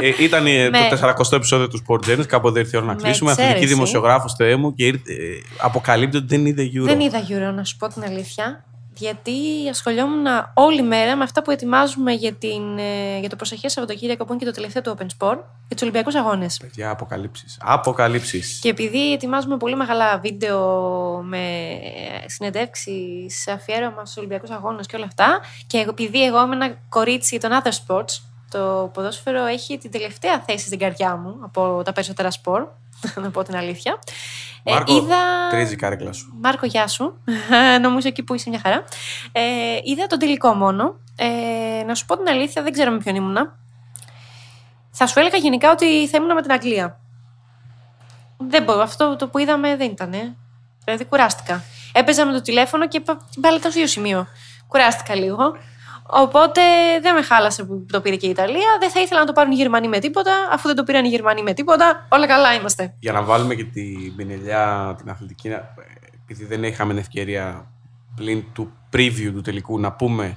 Ε, ήταν το 40ο επεισόδιο του Sport Journey. Κάποτε ήρθε η ώρα να κλείσουμε. Αθλητική δημοσιογράφος Θεέ μου και ήρθε, ε, αποκαλύπτει ότι δεν είδε Euro. Δεν είδα Euro, να σου πω την αλήθεια. Γιατί ασχολιόμουν όλη μέρα με αυτά που ετοιμάζουμε για, την, ε, για το προσεχές Σαββατοκύριακο που είναι και το τελευταίο του Open Sport για τους Ολυμπιακούς Αγώνες. Παιδιά, αποκαλύψεις. Αποκαλύψεις. Και επειδή ετοιμάζουμε πολύ μεγάλα βίντεο με συνεντεύξεις, αφιέρωμα στους Ολυμπιακούς Αγώνες και όλα αυτά, και επειδή εγώ είμαι ένα κορίτσι των Other Sports, το ποδόσφαιρο έχει την τελευταία θέση στην καρδιά μου από τα περισσότερα σπορ, να πω την αλήθεια. Ε, Μάρκο, ε, είδα... τρίζει κάρεκλα σου. Μάρκο, γεια σου. Νομίζω εκεί που είσαι μια χαρά. Ε, είδα τον τελικό μόνο. Ε, να σου πω την αλήθεια, δεν ξέρω με ποιον ήμουνα. Θα σου έλεγα γενικά ότι θα ήμουν με την Αγγλία. Δεν μπορώ. Αυτό το που είδαμε δεν ήταν. Δηλαδή κουράστηκα. Έπαιζα με το τηλέφωνο και πάλι το ίδιο σημείο. Κουράστηκα λίγο. Οπότε δεν με χάλασε που το πήρε και η Ιταλία. Δεν θα ήθελα να το πάρουν οι Γερμανοί με τίποτα. Αφού δεν το πήραν οι Γερμανοί με τίποτα, όλα καλά είμαστε. Για να βάλουμε και την πινελιά την αθλητική, επειδή δεν είχαμε την ευκαιρία πλην του preview του τελικού να πούμε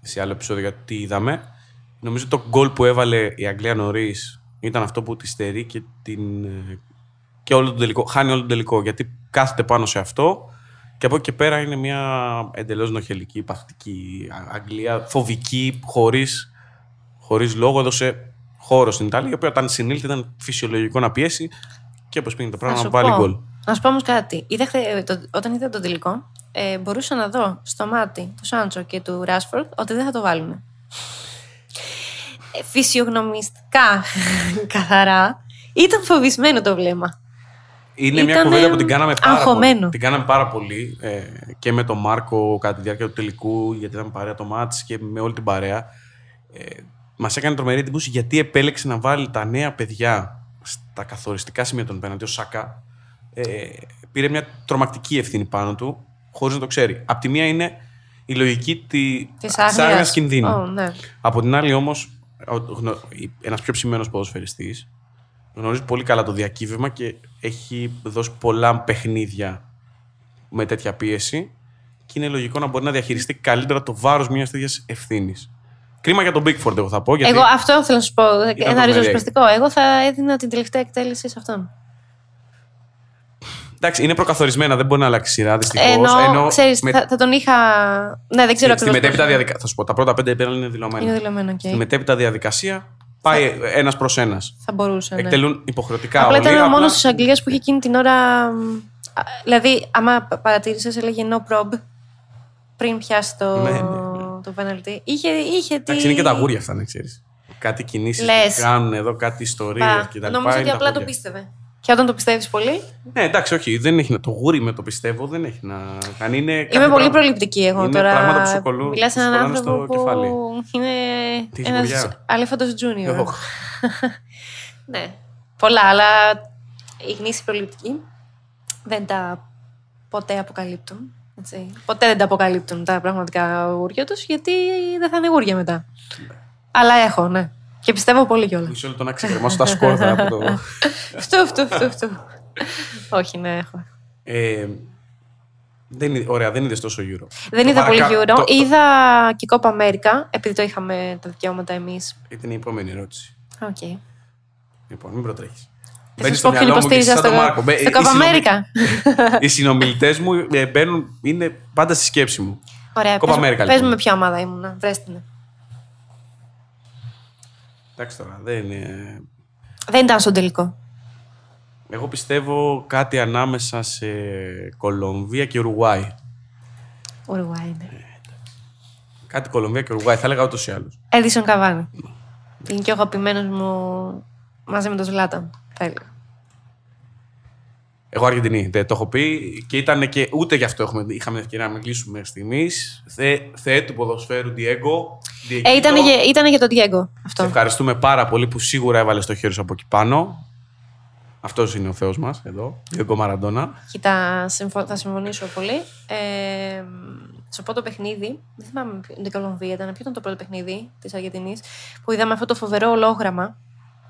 σε άλλο επεισόδιο γιατί τι είδαμε. Νομίζω το γκολ που έβαλε η Αγγλία νωρίς ήταν αυτό που τη στερεί και, την, ε, και όλο τον τελικό. Χάνει όλο τον τελικό γιατί κάθεται πάνω σε αυτό και από εκεί και πέρα είναι μια εντελώς νοχελική, παθητική Αγγλία, φοβική, χωρίς χωρίς λόγο. Έδωσε χώρο στην Ιταλία, η οποία όταν συνήλθε ήταν φυσιολογικό να πιέσει και όπως πήγαινε το πράγμα να βάλει γκολ. Να σου πω όμως κάτι. Είδα, όταν είδα τον τελικό, ε, μπορούσα να δω στο μάτι του Σάντσο και του Ράσφορντ ότι δεν θα το βάλουν. Ε, φυσιογνωμιστικά καθαρά ήταν φοβισμένο το βλέμμα. Είναι μια κουβέντα που την κάναμε πάρα πολύ. Την κάναμε πάρα πολύ ε, και με τον Μάρκο κατά τη διάρκεια του τελικού, γιατί ήταν παρέα το μάτς και με όλη την παρέα. Ε, Μας έκανε τρομερή εντύπωση γιατί επέλεξε να βάλει τα νέα παιδιά στα καθοριστικά σημεία των πέναντι, ο Σάκα. Ε, πήρε μια τρομακτική ευθύνη πάνω του, χωρίς να το ξέρει. Απ' τη μία είναι η λογική τη άγνοιας κινδύνου. ναι. Από την άλλη όμως, ένας πιο ψημένος ποδοσφαιριστής γνωρίζει πολύ καλά το διακύβευμα και έχει δώσει πολλά παιχνίδια με τέτοια πίεση και είναι λογικό να μπορεί να διαχειριστεί καλύτερα το βάρος μιας τέτοιας ευθύνης. Κρίμα για τον Bigford, εγώ θα πω. Γιατί εγώ αυτό θέλω να σου πω. Ένα ριζοσπαστικό. Εγώ θα έδινα την τελευταία εκτέλεση σε αυτόν. Εντάξει, είναι προκαθορισμένα, δεν μπορεί να αλλάξει σειρά δυστυχώς. Ενώ, Ενώ ξέρεις, με... θα, θα, τον είχα. Ναι, δεν ξέρω ακριβώς. Στη μετέπειτα διαδικασία. Θα σου πω, τα πρώτα πέντε πέρα είναι δηλωμένα. Είναι δηλωμένο, okay. Στη μετέπειτα διαδικασία Πάει ένας προς ένας. Θα μπορούσε. Ναι. Εκτελούν υποχρεωτικά Απλά ήταν ο μόνος της Αγγλίας που είχε εκείνη την ώρα. Δηλαδή, άμα παρατήρησε, έλεγε no prob πριν πιάσει το, ναι, ναι, ναι. το penalty. Είχε, είχε Εντάξει, είναι και τα γούρια αυτά, να ξέρεις. Κάτι κινήσεις που κάνουν εδώ, κάτι ιστορίες κτλ. Νομίζω ότι απλά το πίστευε. Και όταν το πιστεύεις πολύ. Ναι, εντάξει, όχι, δεν έχει να το γούρι με το πιστεύω, δεν έχει να κάνει. Είναι κάτι Είμαι πολύ πράγμα- προληπτική εγώ είναι τώρα. πράγματα που σου κολλούν- Μιλάς σε έναν σου κολλάνε άνθρωπο στο κεφάλι. που είναι Τι έχει ένας γουριά; αλέφαντος τζούνιο. Οχ. ναι. Πολλά, αλλά η γνήση προληπτική δεν τα ποτέ αποκαλύπτουν. Έτσι. Ποτέ δεν τα αποκαλύπτουν τα πραγματικά γούρια τους, γιατί δεν θα είναι γούρια μετά. Αλλά έχω, ναι. Και πιστεύω πολύ κιόλας. Μισό λεπτό να ξεκρεμάσω τα σκόρδα από το. Φτου, φτου, φτου, φτου. Όχι, ναι, έχω. Ε, δεν, είδε- ωραία, δεν είδες τόσο Euro. Δεν Το είδα πολύ παρακα- Euro. το- το- Είδα και Copa America, επειδή το είχαμε τα δικαιώματα εμείς. Ήταν η επόμενη ερώτηση. Okay. Λοιπόν, μην προτρέχεις. Θα σας πω ποιον υποστήριζα στο, στο Copa America. Οι συνομιλητές μου ε, μπαίνουν, είναι πάντα στη σκέψη μου. Ωραία, Copa πες, America, πες λοιπόν. μου με ποια ομάδα ήμουνα. Βρες την. Εντάξει τώρα, δεν είναι. Δεν ήταν στον τελικό. Εγώ πιστεύω κάτι ανάμεσα σε Κολομβία και Ουρουάη. Ουρουάη είναι. Κάτι Κολομβία και Ουρουάη, θα έλεγα ούτως ή άλλως. Έντισον Καβάνη. Είναι και ο αγαπημένος μου μαζί με τον Ζλάταν. Θα έλεγα. Εγώ Αργεντινή, δεν το έχω πει και ήταν και ούτε γι' αυτό έχουμε, είχαμε ευκαιρία να μιλήσουμε μέχρι στιγμής. Θε, θεέ του ποδοσφαίρου Diego. Ε, ήταν, για, ήταν για τον Diego Σε αυτό. ευχαριστούμε πάρα πολύ που σίγουρα έβαλες το χέρι σου από εκεί πάνω. Αυτός είναι ο Θεός μας εδώ, Diego Maradona. Κοίτα, συμφω- θα συμφωνήσω πολύ. Ε, στο πρώτο παιχνίδι, δεν θυμάμαι ποιο- την Κολομβία ήταν, ποιο ήταν το πρώτο παιχνίδι της Αργεντινής, που είδαμε αυτό το φοβερό ολόγραμμα.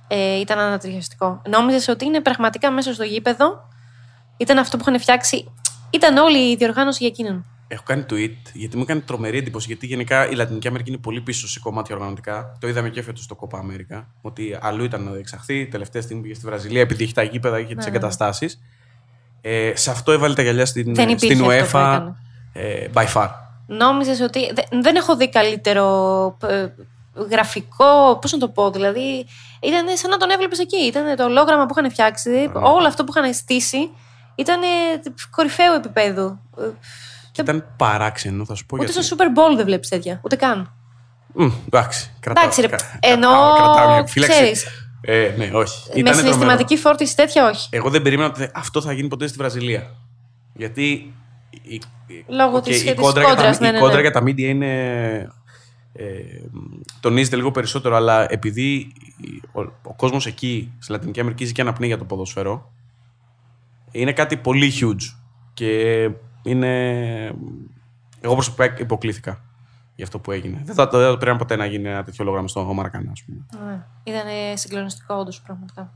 Ε, ήταν ανατριχιαστικό. Νόμιζες ότι είναι πραγματικά μέσα στο γήπεδο. Ήταν αυτό που είχαν φτιάξει. Ήταν όλη η διοργάνωση για εκείνον. Έχω κάνει tweet γιατί μου έκανε τρομερή εντύπωση. Γιατί γενικά η Λατινική Αμερική είναι πολύ πίσω σε κομμάτια οργανωτικά. Το είδαμε και φέτος στο Copa America. Ότι αλλού ήταν να διεξαχθεί. Τελευταία στιγμή πήγε στη Βραζιλία επειδή έχει τα γήπεδα, είχε τις Ναι. εγκαταστάσεις. Ε, σε αυτό έβαλε τα γυαλιά στην, Δεν υπήρχε στην αυτό που UEFA. έκανε. Ε, by far. Νόμιζες ότι. δε- Δεν έχω δει καλύτερο ε, γραφικό. Πώς να το πω, δηλαδή. Ήταν σαν να τον έβλεπες εκεί. Ήταν το ολόγραμμα που είχαν φτιάξει. Όλο αυτό που είχαν στήσει ήταν κορυφαίου επίπεδου. Ε, Και ήταν παράξενο, θα σου πω Ούτε γιατί. στο Super Bowl δεν βλέπεις τέτοια. Ούτε καν. Μμ, εντάξει, κρατάω, Εντάξει, ρε, κα- εννοώ, κρατάω- κρατάω μια επιφύλαξη. ξέρεις. Ε, ναι, όχι. Με Ήτανε συναισθηματική φόρτιση τέτοια, όχι. Εγώ δεν περίμενα ότι αυτό θα γίνει ποτέ στη Βραζιλία. Γιατί. η- η- Λόγω οκ, της- η της κόντρα για τα- κόντρας, ναι, η ναι, κόντρα ναι. για τα media είναι. Ε, τονίζεται λίγο περισσότερο, αλλά επειδή η- ο, ο κόσμος εκεί στη Λατινική Αμερική ζει και αναπνέει για το ποδόσφαιρο, είναι κάτι πολύ huge. Και είναι. Εγώ προσωπικά υποκλίθηκα για αυτό που έγινε. Δεν θα, δεν θα το περίμενα ποτέ να γίνει ένα τέτοιο λόγο στο Μαρακανά, ας πούμε. Ναι. Ήταν συγκλονιστικό, όντως, πραγματικά.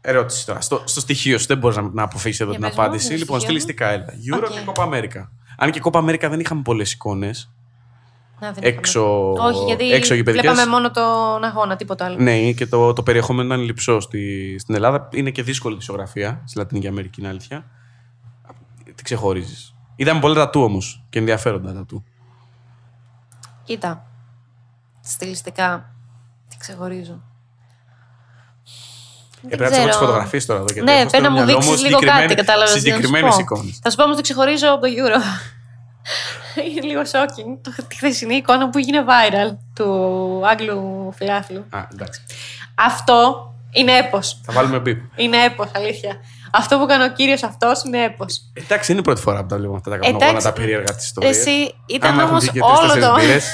Ερώτηση τώρα. Στο, στο στοιχείο σου δεν μπορείς να, να αποφύγεις εδώ Για την πες μου, απάντηση. το Λοιπόν, στοιχείο μου. στιλιστικά έλα. Euro OK. και Copa America. Αν και Copa America δεν είχαμε πολλές εικόνες. Να, δεν Έξω- είχαμε. Όχι, γιατί έξω γηπεδικές. βλέπαμε μόνο τον αγώνα, τίποτα άλλο. Ναι, και το, το περιεχόμενο ήταν λειψό στη, στην Ελλάδα. Είναι και δύσκολη τη ζωγραφία στη Λατινική Αμερική, είναι αλήθεια. Τι ξεχωρίζεις. Είδαμε πολλά τατού όμως και ενδιαφέροντα τατού. Κοίτα. Στιλιστικά. Τι ξεχωρίζω. Ε, πρέπει να τις έχω τις φωτογραφίες τώρα εδώ. γιατί Ναι, έχω στο πρέπει να μου μυαλό δείξεις λίγο συγκεκριμένες- κάτι, κατάλαβε. Συγκεκριμένες εικόνες. Θα σου πω όμως τι ξεχωρίζω από το Euro. Είναι λίγο shocking. Το- Τη χθεσινή εικόνα που έγινε viral του Άγγλου φιλάθλου. Α, εντάξει. Αυτό είναι έπος. Θα βάλουμε μπιπ. Είναι έπος, αλήθεια. Αυτό που έκανε ο κύριος αυτός είναι έπος. Εντάξει, είναι η πρώτη φορά που τα βλέπουμε αυτά τα κανονικά, Εντάξει. τα περίεργα της ιστορίας. Εσύ ήταν Άμα έχουν όμως βγει και όλο τρεις-τέσσερις το. μπύρες,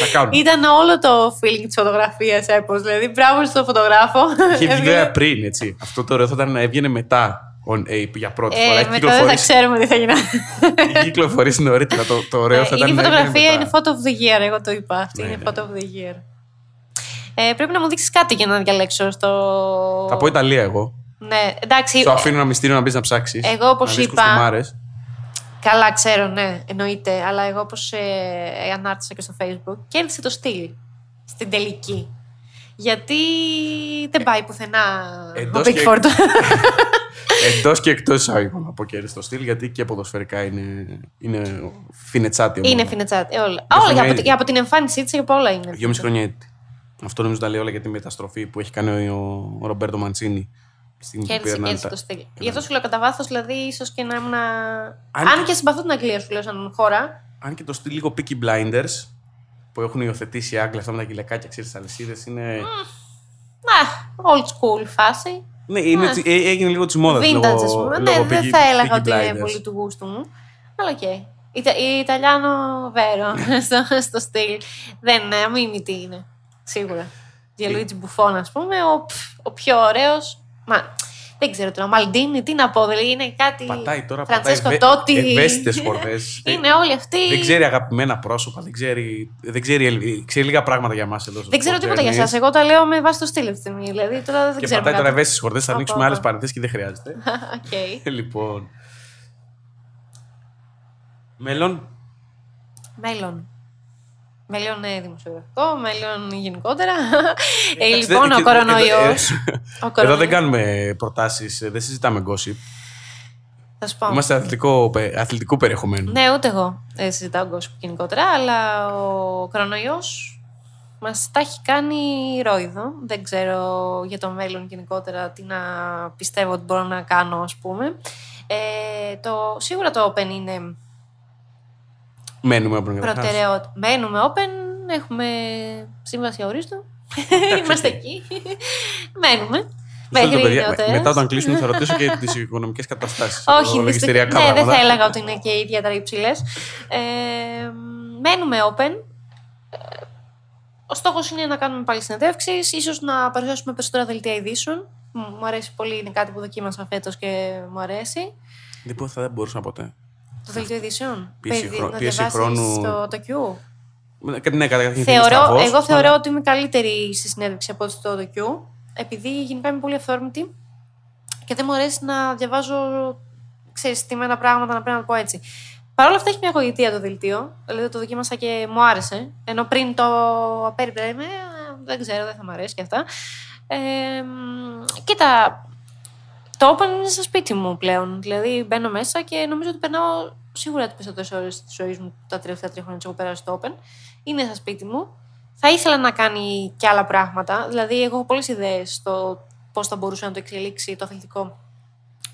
θα κάνουμε. Ήταν όλο το feeling της φωτογραφίας έπος. Δηλαδή, μπράβο στον φωτογράφο. Είχε βγει Έβγαινε- βέβαια πριν, έτσι. Αυτό το ωραίο θα ήταν να έβγαινε μετά on ape για πρώτη φορά. Ε, Έχει μετά δεν θα κυκλοφορήσει, ξέρουμε τι θα γίνει. έχει κυκλοφορήσει νωρίτερα. Το, το ωραίο θα Ε, ήταν η να έβγαινε φωτογραφία μετά. είναι photo of the year, εγώ το είπα. Αυτή Ναι, είναι ναι. photo of the year. Ε, πρέπει να μου δείξεις κάτι για να διαλέξω στο. Θα πω Ιταλία εγώ. Ναι, εντάξει. Σου αφήνω ένα μυστήριο να μπεις να ψάξεις. Εγώ, όπως είπα, Κουστούμάρες. Καλά, ξέρω, ναι, εννοείται. Αλλά εγώ όπως ε, ανάρτησα και στο Facebook, κέρδισε το στυλ στην τελική. Γιατί δεν πάει πουθενά ο εντός και- Pickford. Εντός και εκτός εισαγωγικών από κέρδη στο στυλ, γιατί και ποδοσφαιρικά είναι, είναι φινετσάτι. ομάδα. είναι φινετσάτη. Όλα, Δύο όλα χρόνια από, ήδη. τη- από την εμφάνισή της από όλα είναι. Δυόμιση χρόνια έτη. Αυτό νομίζω τα λέει όλα για τη μεταστροφή που έχει κάνει ο, ο Ρομπέρτο Μαντσίνη. Στην Κέρδισε, πήρε κέρδισε ένα- το στυλ. Γι' αυτό σου λέω κατά βάθος, δηλαδή, ίσως και να ήμουν. Αν Αν, και- και συμπαθώ την Αγγλία, σου λέω σαν χώρα. Αν και το στυλ λίγο Peaky Blinders που έχουν υιοθετήσει οι Άγγλοι αυτά με τα γιλεκάκια, ξέρεις, τις αλυσίδες είναι. Να, old school φάση. Ναι, είναι, Α. έ- έγινε λίγο της μόδας. Vintage, ας πούμε. Ναι, δεν θα έλεγα ότι είναι πολύ του γούστου μου. Αλλά οκ. Ιτα, η Italiano vero στο, στο στυλ. Δεν είναι, μην τι είναι. Σίγουρα. Τζιανλουίτζι Μπουφόν, ας πούμε, ο, ο πιο ωραίος. Μα δεν ξέρω τώρα, Μαλντίνι, τι να πω, δηλαδή είναι κάτι. Πατάει τώρα, Φραντσέσκο πατάει Τότι. ευαίσθητες χορδές. Είναι όλοι αυτοί. Δεν ξέρει αγαπημένα πρόσωπα, δεν ξέρει, δεν ξέρει, ελ- ξέρει λίγα πράγματα για εμάς εδώ. στο Δεν ξέρω Sport τίποτα για Journeys. εσάς. Εγώ τα λέω με βάση το στυλ αυτή τη στιγμή. Δηλαδή τώρα δεν Και ξέρω. πατάει τώρα ευαίσθητες χορδές, θα Όπα, ανοίξουμε άλλες όπα. παρενθέσεις και δεν χρειάζεται. Οκ. λοιπόν. Μέλλον. Μέλλον. Μέλλον ε, δημοσιογραφικό, μέλλον γενικότερα. Ε, Εντάξει, λοιπόν, δεν- ο και- κορονοϊός. ε, Ο Εδώ κορονοϊός. δεν κάνουμε προτάσεις, δεν συζητάμε gossip. Θα σου πω. Είμαστε αθλητικό, πε- αθλητικού περιεχομένου. Ναι, ούτε εγώ ε, συζητάω gossip γενικότερα, αλλά ο κορονοϊός μας τα έχει κάνει ρόιδο. Δεν ξέρω για το μέλλον γενικότερα τι να πιστεύω ότι μπορώ να κάνω, ας πούμε. Ε, το, σίγουρα το Open είναι Μένουμε από την καταρχάς. προτεραιότητα. Μένουμε Open, έχουμε σύμβαση αορίστου. Είμαστε εκεί. Μένουμε. Μισό λεπτό, Μέχρι παιδιά. νεοτέρας. Μετά όταν κλείσουμε θα ρωτήσω και τις οικονομικές καταστάσεις. Όχι, λογιστηριακά δυστυχώς- ναι, δεν πράγματα. θα έλεγα ότι είναι και ιδιαίτερα υψηλές. Ε, μένουμε open. Ε, Ο στόχος είναι να κάνουμε πάλι συνεντεύξεις, ίσως να παρουσιάσουμε περισσότερα δελτία ειδήσεων. Μου μου αρέσει πολύ, είναι κάτι που δοκίμασα φέτος και μου αρέσει. Λοιπόν, θα δεν μπορούσα ποτέ. Το δελτίο ειδήσεων. Πίεση Παιδί- χρό- να πίεση διαβάσεις χρόνου. Το, το Q. Ναι, καταρχήν Θεωρώ, στραβός, εγώ θεωρώ αλλά- ότι είμαι καλύτερη στη συνέντευξη από ότι στο Q, επειδή γενικά είμαι πολύ αυθόρμητη και δεν μου αρέσει να διαβάζω ξέρεις, στημένα πράγματα, να πρέπει να το πω έτσι. Παρ' όλα αυτά έχει μια γοητεία το δελτίο, δηλαδή το δοκίμασα και μου άρεσε, ενώ πριν το απέριπτα είμαι, «Ε, δεν ξέρω, δεν θα μου αρέσει και αυτά. Ε, μ, κοίτα, το Open είναι στο σπίτι μου πλέον. Δηλαδή μπαίνω μέσα και νομίζω ότι περνάω σίγουρα τις περισσότερες ώρες της ζωής μου τα τελευταία τρία χρόνια που έχω περάσει στο Open. Είναι στο σπίτι μου. Θα ήθελα να κάνει και άλλα πράγματα. Δηλαδή, εγώ έχω πολλές ιδέες στο πώς θα μπορούσε να το εξελίξει το αθλητικό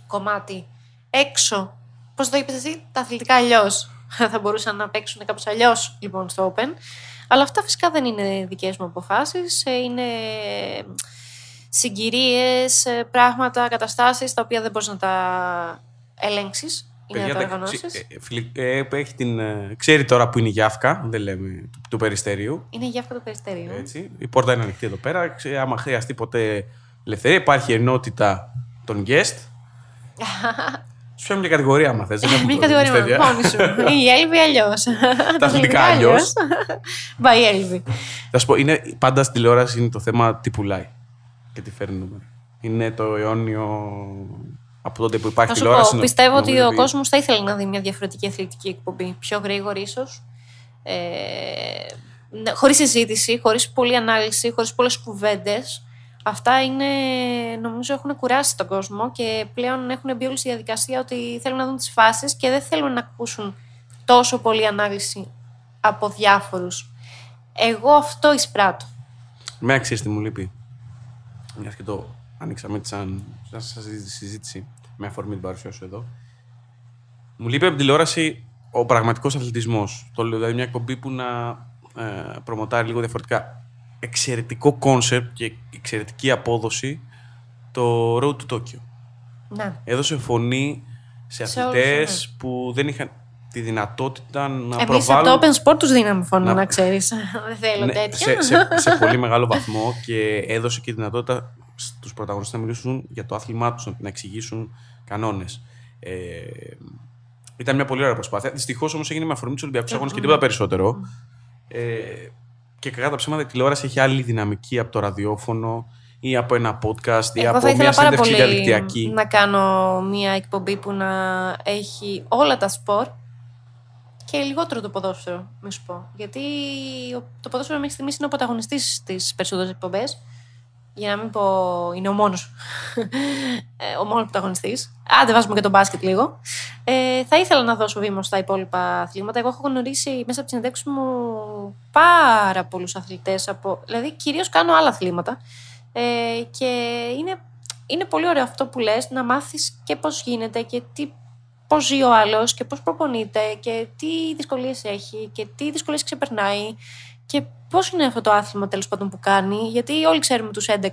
κομμάτι έξω. Πώς το είπες εσύ, τα αθλητικά αλλιώς. θα μπορούσαν να παίξουν κάπως αλλιώς λοιπόν στο Open. Αλλά αυτά φυσικά δεν είναι δικές μου αποφάσεις. Είναι συγκυρίες, πράγματα, καταστάσεις τα οποία δεν μπορείς να τα ελέγξεις ή να Παιδιά, τα τα- οργανώσει. ε, ε, φιλι- ε, έχει την, ε, ξέρει τώρα που είναι η Γιάφκα, δεν λέμε, του, του περιστερίου. Είναι για αυτό το περιστέριο. Έτσι. Η πόρτα είναι ανοιχτή εδώ πέρα. Ξέ, άμα χρειαστεί ποτέ ελευθερία, υπάρχει ενότητα των guest. Σου φέρνει μια κατηγορία, άμα θες. Δεν έχουμε Μια πρόβλημα, κατηγορία τέτοια. μόνη σου. Η Έλβη αλλιώς. Τα αθλητικά αλλιώς. By Έλβη. Θα σου πω, είναι, πάντα στην τηλεόραση είναι το θέμα τι πουλάει και τι φέρνει νούμερο. Είναι το αιώνιο από τότε που υπάρχει Θα σου τηλεόραση. πω, νο- πιστεύω ότι νομίζω ο κόσμος θα ήθελε να δει μια διαφορετική αθλητική εκπομπή. Πιο γρήγορη, ίσως. Ε, χωρίς συζήτηση, χωρίς πολλή ανάλυση, χωρίς πολλές κουβέντες. Αυτά είναι, νομίζω, έχουν κουράσει τον κόσμο και πλέον έχουν μπει όλη στη διαδικασία ότι θέλουν να δουν τις φάσεις και δεν θέλουν να ακούσουν τόσο πολλή ανάλυση από διάφορους. Εγώ αυτό εισπράττω. Ξέρεις τι μου λείπει. Μιας και το ανοίξαμε έτσι σαν, σαν συζήτηση- συζήτηση με αφορμή την παρουσία σου εδώ. Μου λείπει από την τηλεόραση ο πραγματικός αθλητισμός. Το λέω δηλαδή μια εκπομπή που να ε, προμοτάρει λίγο διαφορετικά. Εξαιρετικό concept και εξαιρετική απόδοση το Road to Tokyo. Ναι. Έδωσε φωνή σε Σε όλους, αθλητέ ναι. που δεν είχαν τη δυνατότητα να Εμείς προβάλλουν... από το Open Sport τους δίναμε φωνή, Να- να, ξέρεις. δεν θέλω Ναι, τέτοια. σε, σε, σε πολύ μεγάλο βαθμό και έδωσε και τη δυνατότητα στους πρωταγωνιστές να μιλήσουν για το άθλημά τους, να εξηγήσουν κανόνες. Ε, ήταν μια πολύ ωραία προσπάθεια. Δυστυχώς όμως έγινε με αφορμή τους Ολυμπιακούς Αγώνες και τίποτα περισσότερο. Ε, και κακά τα ψέματα, η τηλεόραση έχει άλλη δυναμική από το ραδιόφωνο ή από ένα podcast ή Εγώ από θα ήθελα μια πάρα συνέντευξη πολύ διαδικτυακή. να κάνω μια εκπομπή που να έχει όλα τα σπορ και λιγότερο το ποδόσφαιρο, μη σου πω. Γιατί ο- το ποδόσφαιρο μέχρι στιγμής είναι ο πρωταγωνιστής στις περισσότερες εκπομπές. Για να μην πω είναι ο μόνος. ο μόνος πρωταγωνιστής. Άντε, βάζουμε και τον μπάσκετ λίγο. Ε, θα ήθελα να δώσω βήμα στα υπόλοιπα αθλήματα. Εγώ έχω γνωρίσει μέσα από τις συνεντεύξεις μου πάρα πολλούς αθλητές. Από... Δηλαδή, κυρίως κάνω άλλα αθλήματα. Ε, και είναι, είναι πολύ ωραίο αυτό που λες, να μάθεις και πώς γίνεται και τι, πώς ζει ο άλλος και πώς προπονείται και τι δυσκολίες έχει και τι δυσκολίες ξεπερνάει και πώς είναι αυτό το άθλημα τέλος πάντων που κάνει, γιατί όλοι ξέρουμε τους 11,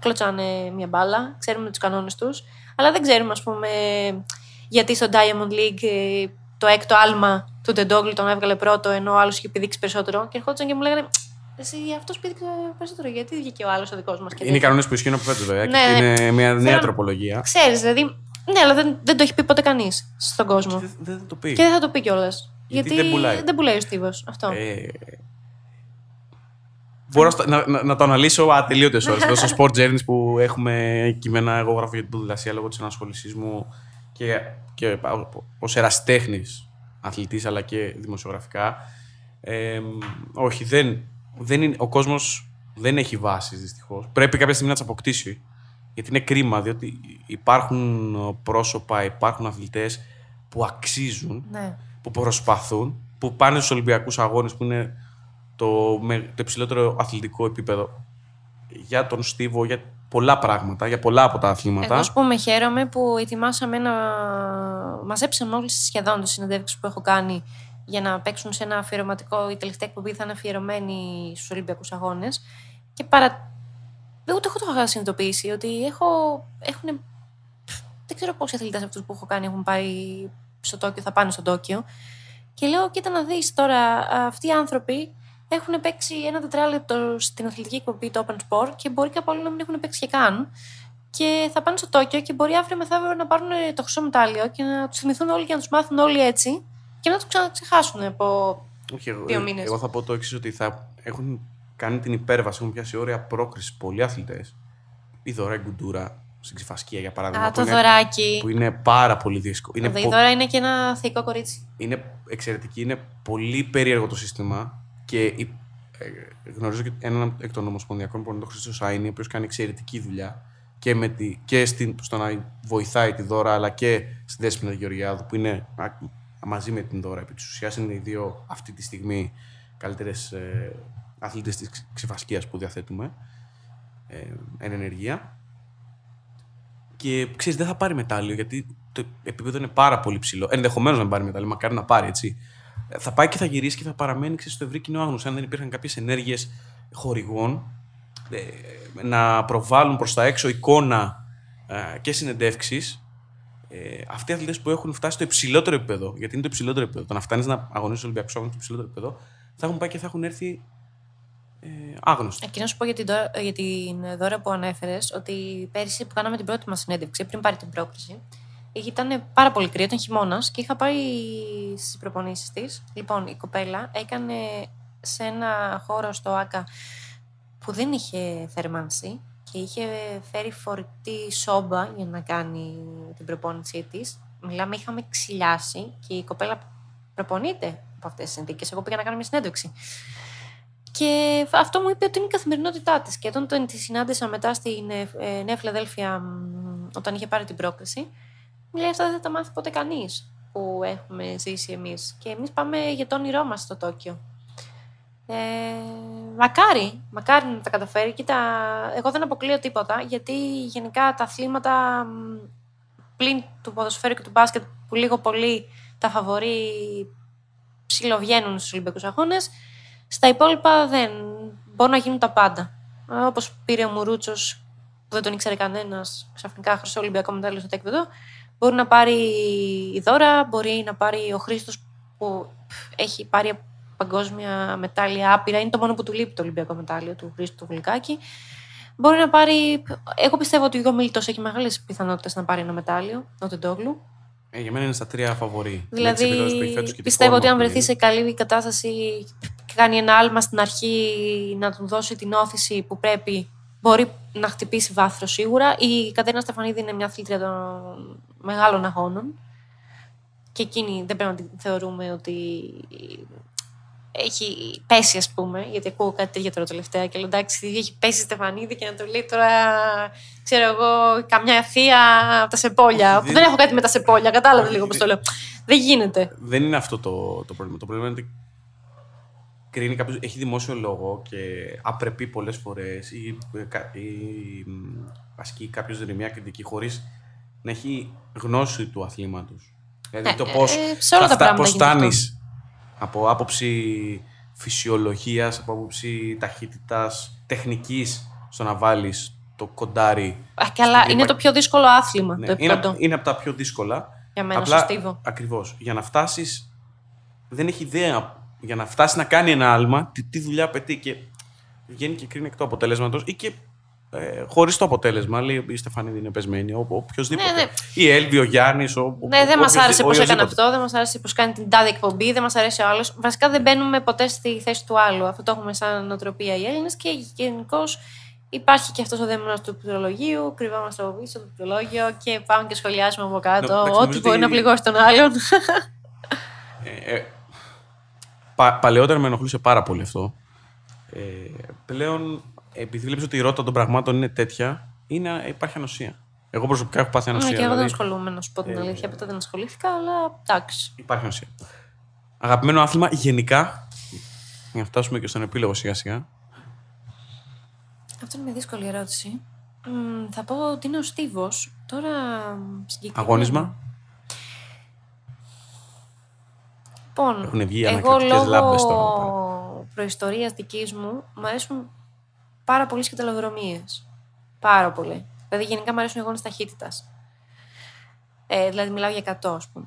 κλωτσάνε μια μπάλα, ξέρουμε τους κανόνες τους, αλλά δεν ξέρουμε, ας πούμε, γιατί στο Diamond League ε, το έκτο άλμα του Τεντόγλου τον έβγαλε πρώτο, ενώ ο άλλος είχε επιδείξει περισσότερο. Και ερχόντουσαν και μου λέγανε Εσύ αυτός πήδηξε περισσότερο, γιατί βγήκε ο άλλος ο δικός μας. Είναι οι κανόνες που ισχύουν από φέτος, βέβαια. Ναι, είναι μια νέα θέλω... τροπολογία. Ξέρεις, δηλαδή. Ναι, αλλά δεν, δεν το έχει πει ποτέ κανείς στον κόσμο. Και δεν, δεν το πει. Και δεν θα το πει κιόλας. Γιατί, γιατί, δεν πουλάει. Δεν πουλάει ο Στίβος αυτό. Ε, Μπορώ να, να, να, το αναλύσω ατελείωτες ώρες. Εδώ στο Sport Journeys που έχουμε κείμενα, εγώ γράφω για την ποδηλασία λόγω της ενασχόλησή μου και, και ως εραστέχνης αθλητής αλλά και δημοσιογραφικά. Ε, όχι, δεν, δεν είναι, ο κόσμος δεν έχει βάσεις δυστυχώς. Πρέπει κάποια στιγμή να τις αποκτήσει. Γιατί είναι κρίμα, διότι υπάρχουν πρόσωπα, υπάρχουν αθλητές που αξίζουν, ναι. Που προσπαθούν, που πάνε στους Ολυμπιακούς Αγώνες που είναι το, το υψηλότερο αθλητικό επίπεδο για τον Στίβο, για πολλά πράγματα, για πολλά από τα αθλήματα. Εγώ, πούμε, χαίρομαι που ετοιμάσαμε ένα. Μαζέψαμε όλες σχεδόν τις συνεντεύξεις που έχω κάνει για να παίξουν σε ένα αφιερωματικό. Η τελευταία εκπομπή θα είναι αφιερωμένη στους Ολυμπιακούς Αγώνες. Και παρα. Ούτε εγώ το είχα συνειδητοποιήσει ότι έχω. Έχουν... Δεν ξέρω πόσοι αθλητές αυτούς που έχω κάνει έχουν πάει στο Τόκιο, θα πάνε στο Τόκιο. Και λέω, κοίτα να δεις τώρα, αυτοί οι άνθρωποι έχουν παίξει ένα τετράλεπτο στην αθλητική εκπομπή το Open Sport και μπορεί κάπου άλλοι να μην έχουν παίξει και καν. Και θα πάνε στο Τόκιο και μπορεί αύριο μεθαύριο να πάρουν το χρυσό μετάλλιο και να τους θυμηθούν όλοι και να τους μάθουν όλοι έτσι και να του ξαναξεχάσουν από Όχι, δύο μήνες. Εγώ θα πω το εξής, ότι θα έχουν κάνει την υπέρβαση, έχουν πιάσει όρια πρόκρισης πολλοί αθλητές. Η Δωρά Γκουντούρα στην Ξυφασκία, για παράδειγμα. Α, το είναι, δωράκι. Που είναι πάρα πολύ δύσκολο. Η Δώρα είναι και ένα θεϊκό κορίτσι. Είναι εξαιρετική, είναι πολύ περίεργο το σύστημα. Και ε, γνωρίζω και έναν εκ των Ομοσπονδιακών που είναι τον Χρήστο Σάινι, ο οποίος κάνει εξαιρετική δουλειά και, με τη, και στην, στο να βοηθάει τη Δώρα, αλλά και στη Δέσποινα Γεωργιάδου, που είναι μαζί με την Δώρα. Επί της ουσίας είναι οι δύο αυτή τη στιγμή καλύτερες ε, αθλητέ της ξεφασκία που διαθέτουμε ε, εν ενεργεία. Και ξέρεις, δεν θα πάρει μετάλλιο γιατί το επίπεδο είναι πάρα πολύ ψηλό. Ενδεχομένως να πάρει μετάλλιο, μακάρι να πάρει έτσι θα πάει και θα γυρίσει και θα παραμένει στο ευρύ κοινό άγνωστο. Αν δεν υπήρχαν κάποιες ενέργειες χορηγών ε, να προβάλλουν προς τα έξω εικόνα ε, και συνεντεύξεις, ε, αυτοί οι αθλητές που έχουν φτάσει στο υψηλότερο επίπεδο, γιατί είναι το υψηλότερο επίπεδο, το να φτάνεις να αγωνίσει Ολυμπιακούς Αγώνες στο υψηλότερο επίπεδο, θα έχουν πάει και θα έχουν έρθει ε, άγνωστοι. Εκεί να σου πω για την, για την δώρα που ανέφερες, ότι πέρυσι που κάναμε την πρώτη μας συνέντευξη, πριν πάρει την πρόκριση, ήταν πάρα πολύ κρύο, ήταν χειμώνας και είχα πάει στις προπονήσεις της. Λοιπόν, η κοπέλα έκανε σε ένα χώρο στο ΑΚΑ που δεν είχε θερμάνση και είχε φέρει φορητή σόμπα για να κάνει την προπόνησή της. Μιλάμε, είχαμε ξυλιάσει και η κοπέλα προπονείται από αυτές τις συνθήκες. Εγώ πήγα να κάνω μια συνέντευξη. Και αυτό μου είπε ότι είναι η καθημερινότητά της. Και όταν τη συνάντησα μετά στην ε, Νέα Φιλαδέλφια, όταν είχε πάρει την πρόκληση, μου λέει αυτά δεν θα τα μάθει ποτέ κανείς που έχουμε ζήσει εμείς. Και εμείς πάμε για το όνειρό μας στο Τόκιο. Ε, μακάρι, μακάρι να τα καταφέρει. Κοίτα, εγώ δεν αποκλείω τίποτα, γιατί γενικά τα αθλήματα πλην του ποδοσφαίρου και του μπάσκετ που λίγο πολύ τα φαβορεί ψιλοβγαίνουν στους Ολυμπιακούς Αγώνες, στα υπόλοιπα δεν μπορούν να γίνουν τα πάντα. Όπως πήρε ο Μουρούτσος που δεν τον ήξερε κανένας, ξαφνικά χρυσό Ολυμπιακό μετάλλιο στο τέκπεδο. Μπορεί να πάρει η Δώρα, μπορεί να πάρει ο Χρήστος που έχει πάρει παγκόσμια μετάλλια άπειρα. Είναι το μόνο που του λείπει το Ολυμπιακό μετάλλιο του Χρήστου του Γλυκάκη. Μπορεί να πάρει. Εγώ πιστεύω ότι ο Γιώργο Μίλητο έχει μεγάλες πιθανότητες να πάρει ένα μετάλλιο, ο Τεντόγλου. Ε, για μένα είναι στα τρία φαβορή. Δηλαδή, πιστεύω ότι αν βρεθεί σε καλή κατάσταση και κάνει ένα άλμα στην αρχή να του δώσει την όθηση που πρέπει μπορεί να χτυπήσει βάθρος σίγουρα. Η Κατερίνα Στεφανίδη είναι μια αθλήτρια των μεγάλων αγώνων. Και εκείνη δεν πρέπει να την θεωρούμε ότι έχει πέσει, ας πούμε, γιατί ακούω κάτι τέτοιο τώρα τελευταία και λέω εντάξει, έχει πέσει η Στεφανίδη και να το λέει τώρα, ξέρω εγώ, καμιά θεία από τα σεπόλια. δεν έχω κάτι με τα σεπόλια, κατάλαβε λίγο πώς το λέω. Δεν γίνεται. Δεν είναι αυτό το, το πρόβλημα. Το πρόβλημα είναι ότι κρίνει κάποιος, έχει δημόσιο λόγο και απρεπεί πολλές φορές ή, ή ασκεί κάποιος δρυμία κριτική χωρίς να έχει γνώση του αθλήματος. Δηλαδή ε, το πώς ε, φτάνει από άποψη φυσιολογίας, από άποψη ταχύτητας, τεχνικής στο να βάλεις το κοντάρι. Α, και αλλά στην είναι επα- το πιο δύσκολο άθλημα. Ναι, το είναι, επίπεδο. είναι από τα πιο δύσκολα. Για μένα, Απλά, στο στίβο. Ακριβώς. Για να φτάσεις, δεν έχει ιδέα. Για να φτάσει να κάνει ένα άλμα, τι, τι δουλειά απαιτεί και βγαίνει και κρίνει εκ του αποτελέσματος ή και ε, χωρίς το αποτέλεσμα. Λέει η Στεφανίδη είναι πεσμένη, ο, οποιοδήποτε. Ναι, ναι. Η Έλβη, ο Γιάννης, ο, ο, Ναι, δεν όποιος- μα άρεσε πώ έκανε οποιοσδήποτε. αυτό, δεν μας άρεσε πώ κάνει την τάδε εκπομπή, δεν μας αρέσει ο άλλος. Βασικά δεν μπαίνουμε ποτέ στη θέση του άλλου. Αυτό το έχουμε σαν νοοτροπία οι Έλληνες και γενικώς υπάρχει και αυτός ο δαίμονας του πληκτρολογίου. Κρυβόμαστε από πίσω το πληκτρολόγιο και πάμε και σχολιάζουμε από κάτω. Ναι, εντάξει, ό,τι νομίζω μπορεί ότι- να πληγώσει τον άλλον. Ε, ε, πα, παλαιότερα με ενοχλούσε πάρα πολύ αυτό. Ε, πλέον, επειδή βλέπεις ότι η ρότα των πραγμάτων είναι τέτοια, είναι, υπάρχει ανοσία. Εγώ προσωπικά έχω πάθει Ναι, ανοσία. και εγώ δεν δηλαδή, ασχολούμαι, να σου πω την ε, αλήθεια. Ποτέ δεν ασχολήθηκα, αλλά εντάξει. Υπάρχει ανοσία. Αγαπημένο άθλημα γενικά, για να φτάσουμε και στον επίλογο σιγά σιγά. Αυτό είναι μια δύσκολη ερώτηση. Μ, θα πω ότι είναι ο Στίβος. Τώρα μ, συγκεκριμένα. Αγώνισμα. Λοιπόν, Έχουν βγει εγώ ανακριτικές λόγω λάμπες τώρα προϊστορίας δικής μου, μου αρέσουν πάρα πολύ σκηταλοδρομίες. Πάρα πολύ. Δηλαδή γενικά μου αρέσουν οι αγώνες ταχύτητας. Ε, δηλαδή μιλάω για 100 ας πούμε.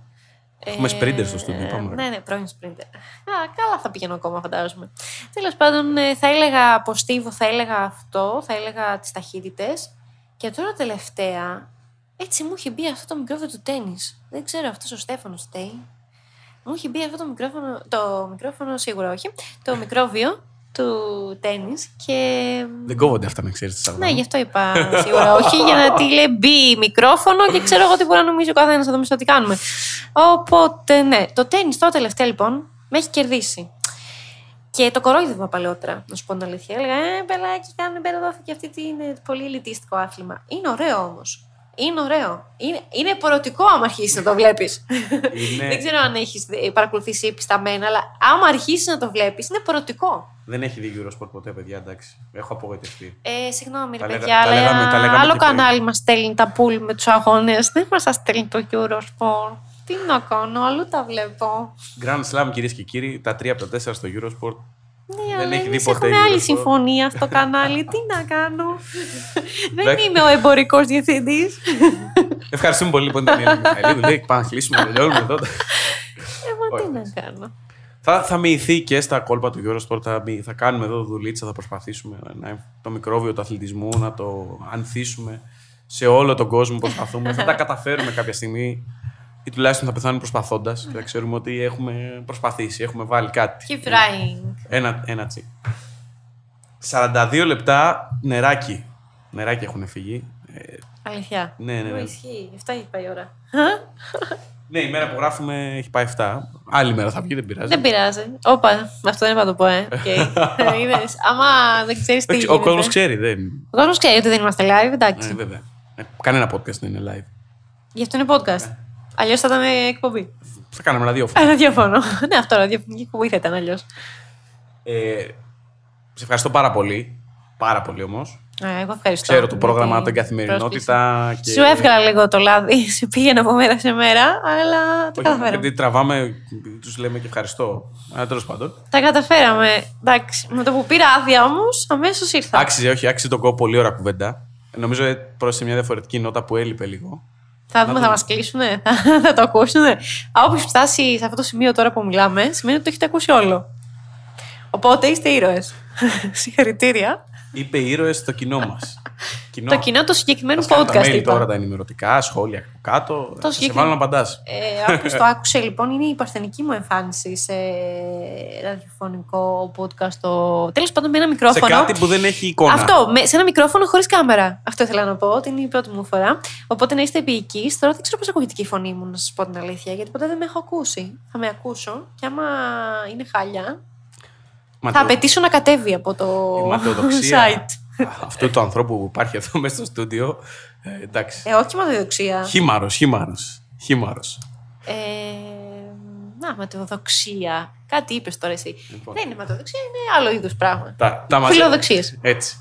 Έχουμε sprinter στο στούντιο, πάμε, ρε. Ναι, ναι, πρώην sprinter. Α, καλά θα πηγαίνω ακόμα, φαντάζομαι. Τέλος πάντων, ε, θα έλεγα από Στίβο, θα έλεγα αυτό, θα έλεγα τις ταχύτητες. Και τώρα τελευταία, έτσι μου είχε μπει αυτό το μικρόφωνο του τέννις. Δεν ξέρω, αυτός ο Στέφανος φταίει. Μου είχε μπει αυτό το μικρόφωνο, το μικρόφωνο σίγουρα όχι, το μικρόβιο του τέννις και... Δεν κόβονται αυτά, να ξέρεις. Ναι, γι' αυτό είπα σίγουρα όχι, για να τη λέει μπει μικρόφωνο και ξέρω εγώ τι μπορεί να νομίζει ο καθένας εδώ μέσα τι κάνουμε. Οπότε, ναι, το τέννη τώρα τελευταία λοιπόν με έχει κερδίσει. Και το κορόιδευα παλαιότερα, να σου πω την αλήθεια. Έλεγα, Ε, πελάκι, κάνε πέρα εδώ και αυτή τι είναι πολύ ελιτίστικο άθλημα. Είναι ωραίο όμως. Είναι ωραίο. Είναι, είναι πορωτικό άμα αρχίσεις να το βλέπεις. Είναι- Δεν ξέρω αν έχεις παρακολουθήσει επισταμένα, αλλά άμα αρχίσεις να το βλέπεις, είναι πορωτικό. Δεν έχει δει Eurosport ποτέ, παιδιά, εντάξει. Έχω απογοητευτεί. Ε, συγγνώμη, ρε Τα λέγα- παιδιά, τα αλλά λέγαμε- τα λέγαμε άλλο και πριν. κανάλι μας στέλνει τα πουλ με τους αγώνες. Δεν μας τα στέλνει το Eurosport. Τι να κάνω, αλλού τα βλέπω. Grand Slam, κυρίες και κύριοι, τα τρία από τα τέσσερα στο Eurosport. Ναι, Δεν αλλά έχει δει εμείς ποτέ έχουμε άλλη Eurosport. συμφωνία στο κανάλι. Τι να κάνω; Δεν Εντάξει. είμαι ο εμπορικός διευθυντής. Ευχαριστούμε πολύ που ήταν η Ελένη Μιχαηλίδου. Λέει, πάμε να κλείσουμε, να τελειώνουμε εδώ. Ε, μα τι Όχι, να κάνω. θα, θα μοιηθεί και στα κόλπα του Eurosport. Θα, μοι- θα κάνουμε εδώ δουλίτσα, θα προσπαθήσουμε να, το μικρόβιο του αθλητισμού να το ανθίσουμε σε όλο τον κόσμο. Προσπαθούμε. θα τα καταφέρουμε κάποια στιγμή. Ή τουλάχιστον θα πεθάνουμε προσπαθώντας και θα ξέρουμε ότι έχουμε προσπαθήσει, έχουμε βάλει κάτι. Keep trying. Ένα, ένα τσικ. 42 λεπτά νεράκι. Νεράκι έχουν φύγει. Ε, Αλήθεια. Ναι, ναι, ναι. Μου Ισχύει. Αυτά έχει πάει η ώρα. ναι, η μέρα που γράφουμε έχει πάει 7. Άλλη μέρα θα βγει, δεν πειράζει. Δεν πειράζει. Όπα, αυτό δεν είπα να το πω, ε. Okay. Είδες, άμα δεν ξέρεις τι. Εντάξει, Ο γίνεται. κόσμος ξέρει, δεν. Ο κόσμος ξέρει ότι δεν είμαστε live, εντάξει. Ναι, βέβαια. Ε, κανένα podcast δεν είναι live. Γι' αυτό είναι podcast. Ναι. Αλλιώς θα ήταν εκπομπή. Θα κάναμε ραδιόφωνο. Α, ραδιόφωνο. ναι, αυτό ραδιοφωνική εκπομπή θα ήταν αλλιώς. ε, σε ευχαριστώ πάρα πολύ. Πάρα πολύ όμως. Εγώ ευχαριστώ. Ξέρω το για πρόγραμμα, την την καθημερινότητα. πρόσκληση. Και... Σου έβγαλα λίγο το λάδι, σε πήγαινε από μέρα σε μέρα, αλλά τα Όχι, καταφέραμε. γιατί τραβάμε, τους λέμε και ευχαριστώ. Αλλά τέλος πάντων. Τα καταφέραμε. Εντάξει. Με το που πήρα άδεια όμως, αμέσως ήρθα. Άξιζε, όχι, άξιζε τον κόπο. Πολύ ωραία κουβέντα. Νομίζω πρόσθεσε μια διαφορετική νότα που έλειπε λίγο. Θα δούμε, Να θα δούμε. μας κλείσουνε, θα, θα το ακούσουνε. Όποιος φτάσει σε αυτό το σημείο τώρα που μιλάμε, σημαίνει ότι το έχετε ακούσει όλο. Οπότε είστε ήρωες. Συγχαρητήρια. Είπε ήρωες στο κοινό μας. Το κοινό του συγκεκριμένου Θα σκάνε τα podcast mail είπα. τώρα τα ενημερωτικά, σχόλια από κάτω. θα σε συγκεκρι- βάλω να απαντάς. Ε, Όποιο το άκουσε λοιπόν, είναι η παρθενική μου εμφάνιση σε ραδιοφωνικό podcast. Το... Τέλος πάντων, με ένα Σε μικρόφωνο. κάτι που δεν έχει εικόνα. Αυτό, με, σε ένα μικρόφωνο χωρίς κάμερα. Αυτό ήθελα να πω, ότι είναι η πρώτη μου φορά. Οπότε να είστε επίοικοι. Τώρα δεν ξέρω πώς ακούγεται και η φωνή μου, να σας πω την αλήθεια, γιατί ποτέ δεν με έχω ακούσει. Θα με ακούσω και άμα είναι χάλια, Ματαιο- θα απαιτήσω να κατέβει από το η ματαιοδοξία site. αυτού του ανθρώπου που υπάρχει εδώ μέσα στο στούντιο. Ε, εντάξει. Ε, όχι ματαιοδοξία. Χήμαρος, χήμαρος. Χήμαρος. Ε, να, ματαιοδοξία. Κάτι είπες τώρα εσύ. Λοιπόν. Δεν είναι ματαιοδοξία, είναι άλλο είδους πράγμα. Τα, τα μαζε- Φιλοδοξίες. Έτσι.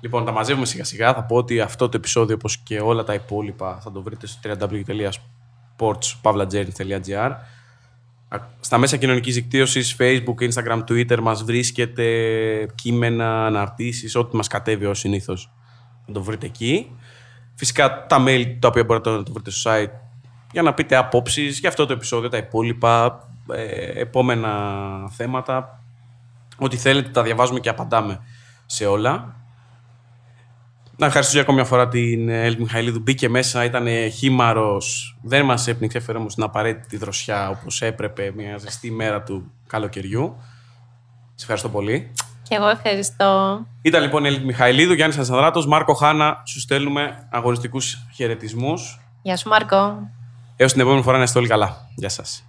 Λοιπόν, τα μαζεύουμε σιγά σιγά. Θα πω ότι αυτό το επεισόδιο, όπως και όλα τα υπόλοιπα, θα το βρείτε στο www.sportspavlagernis.gr Στα μέσα κοινωνικής δικτύωσης, Facebook, Instagram, Twitter, μας βρίσκεται κείμενα, αναρτήσεις, ό,τι μας κατέβει ως συνήθως. να το βρείτε εκεί. Φυσικά τα mail τα οποία μπορείτε να το βρείτε στο site για να πείτε απόψεις για αυτό το επεισόδιο, τα υπόλοιπα, ε, επόμενα θέματα. Ό,τι θέλετε τα διαβάζουμε και απαντάμε σε όλα. Να ευχαριστήσω για ακόμη μια φορά την Έλλη Μιχαηλίδου. Μπήκε μέσα, ήταν χήμαρο. Δεν μας έπνιξε, έφερε όμως την απαραίτητη δροσιά όπως έπρεπε μια ζεστή μέρα του καλοκαιριού. Σε ευχαριστώ πολύ. Και εγώ ευχαριστώ. Ήταν λοιπόν η Έλλη Μιχαηλίδου, Γιάννης Ανσανδράτο, Μάρκο Χάνα. Σου στέλνουμε αγωνιστικούς χαιρετισμούς. Γεια σου, Μάρκο. Έως την επόμενη φορά να είστε όλοι καλά. Γεια σας.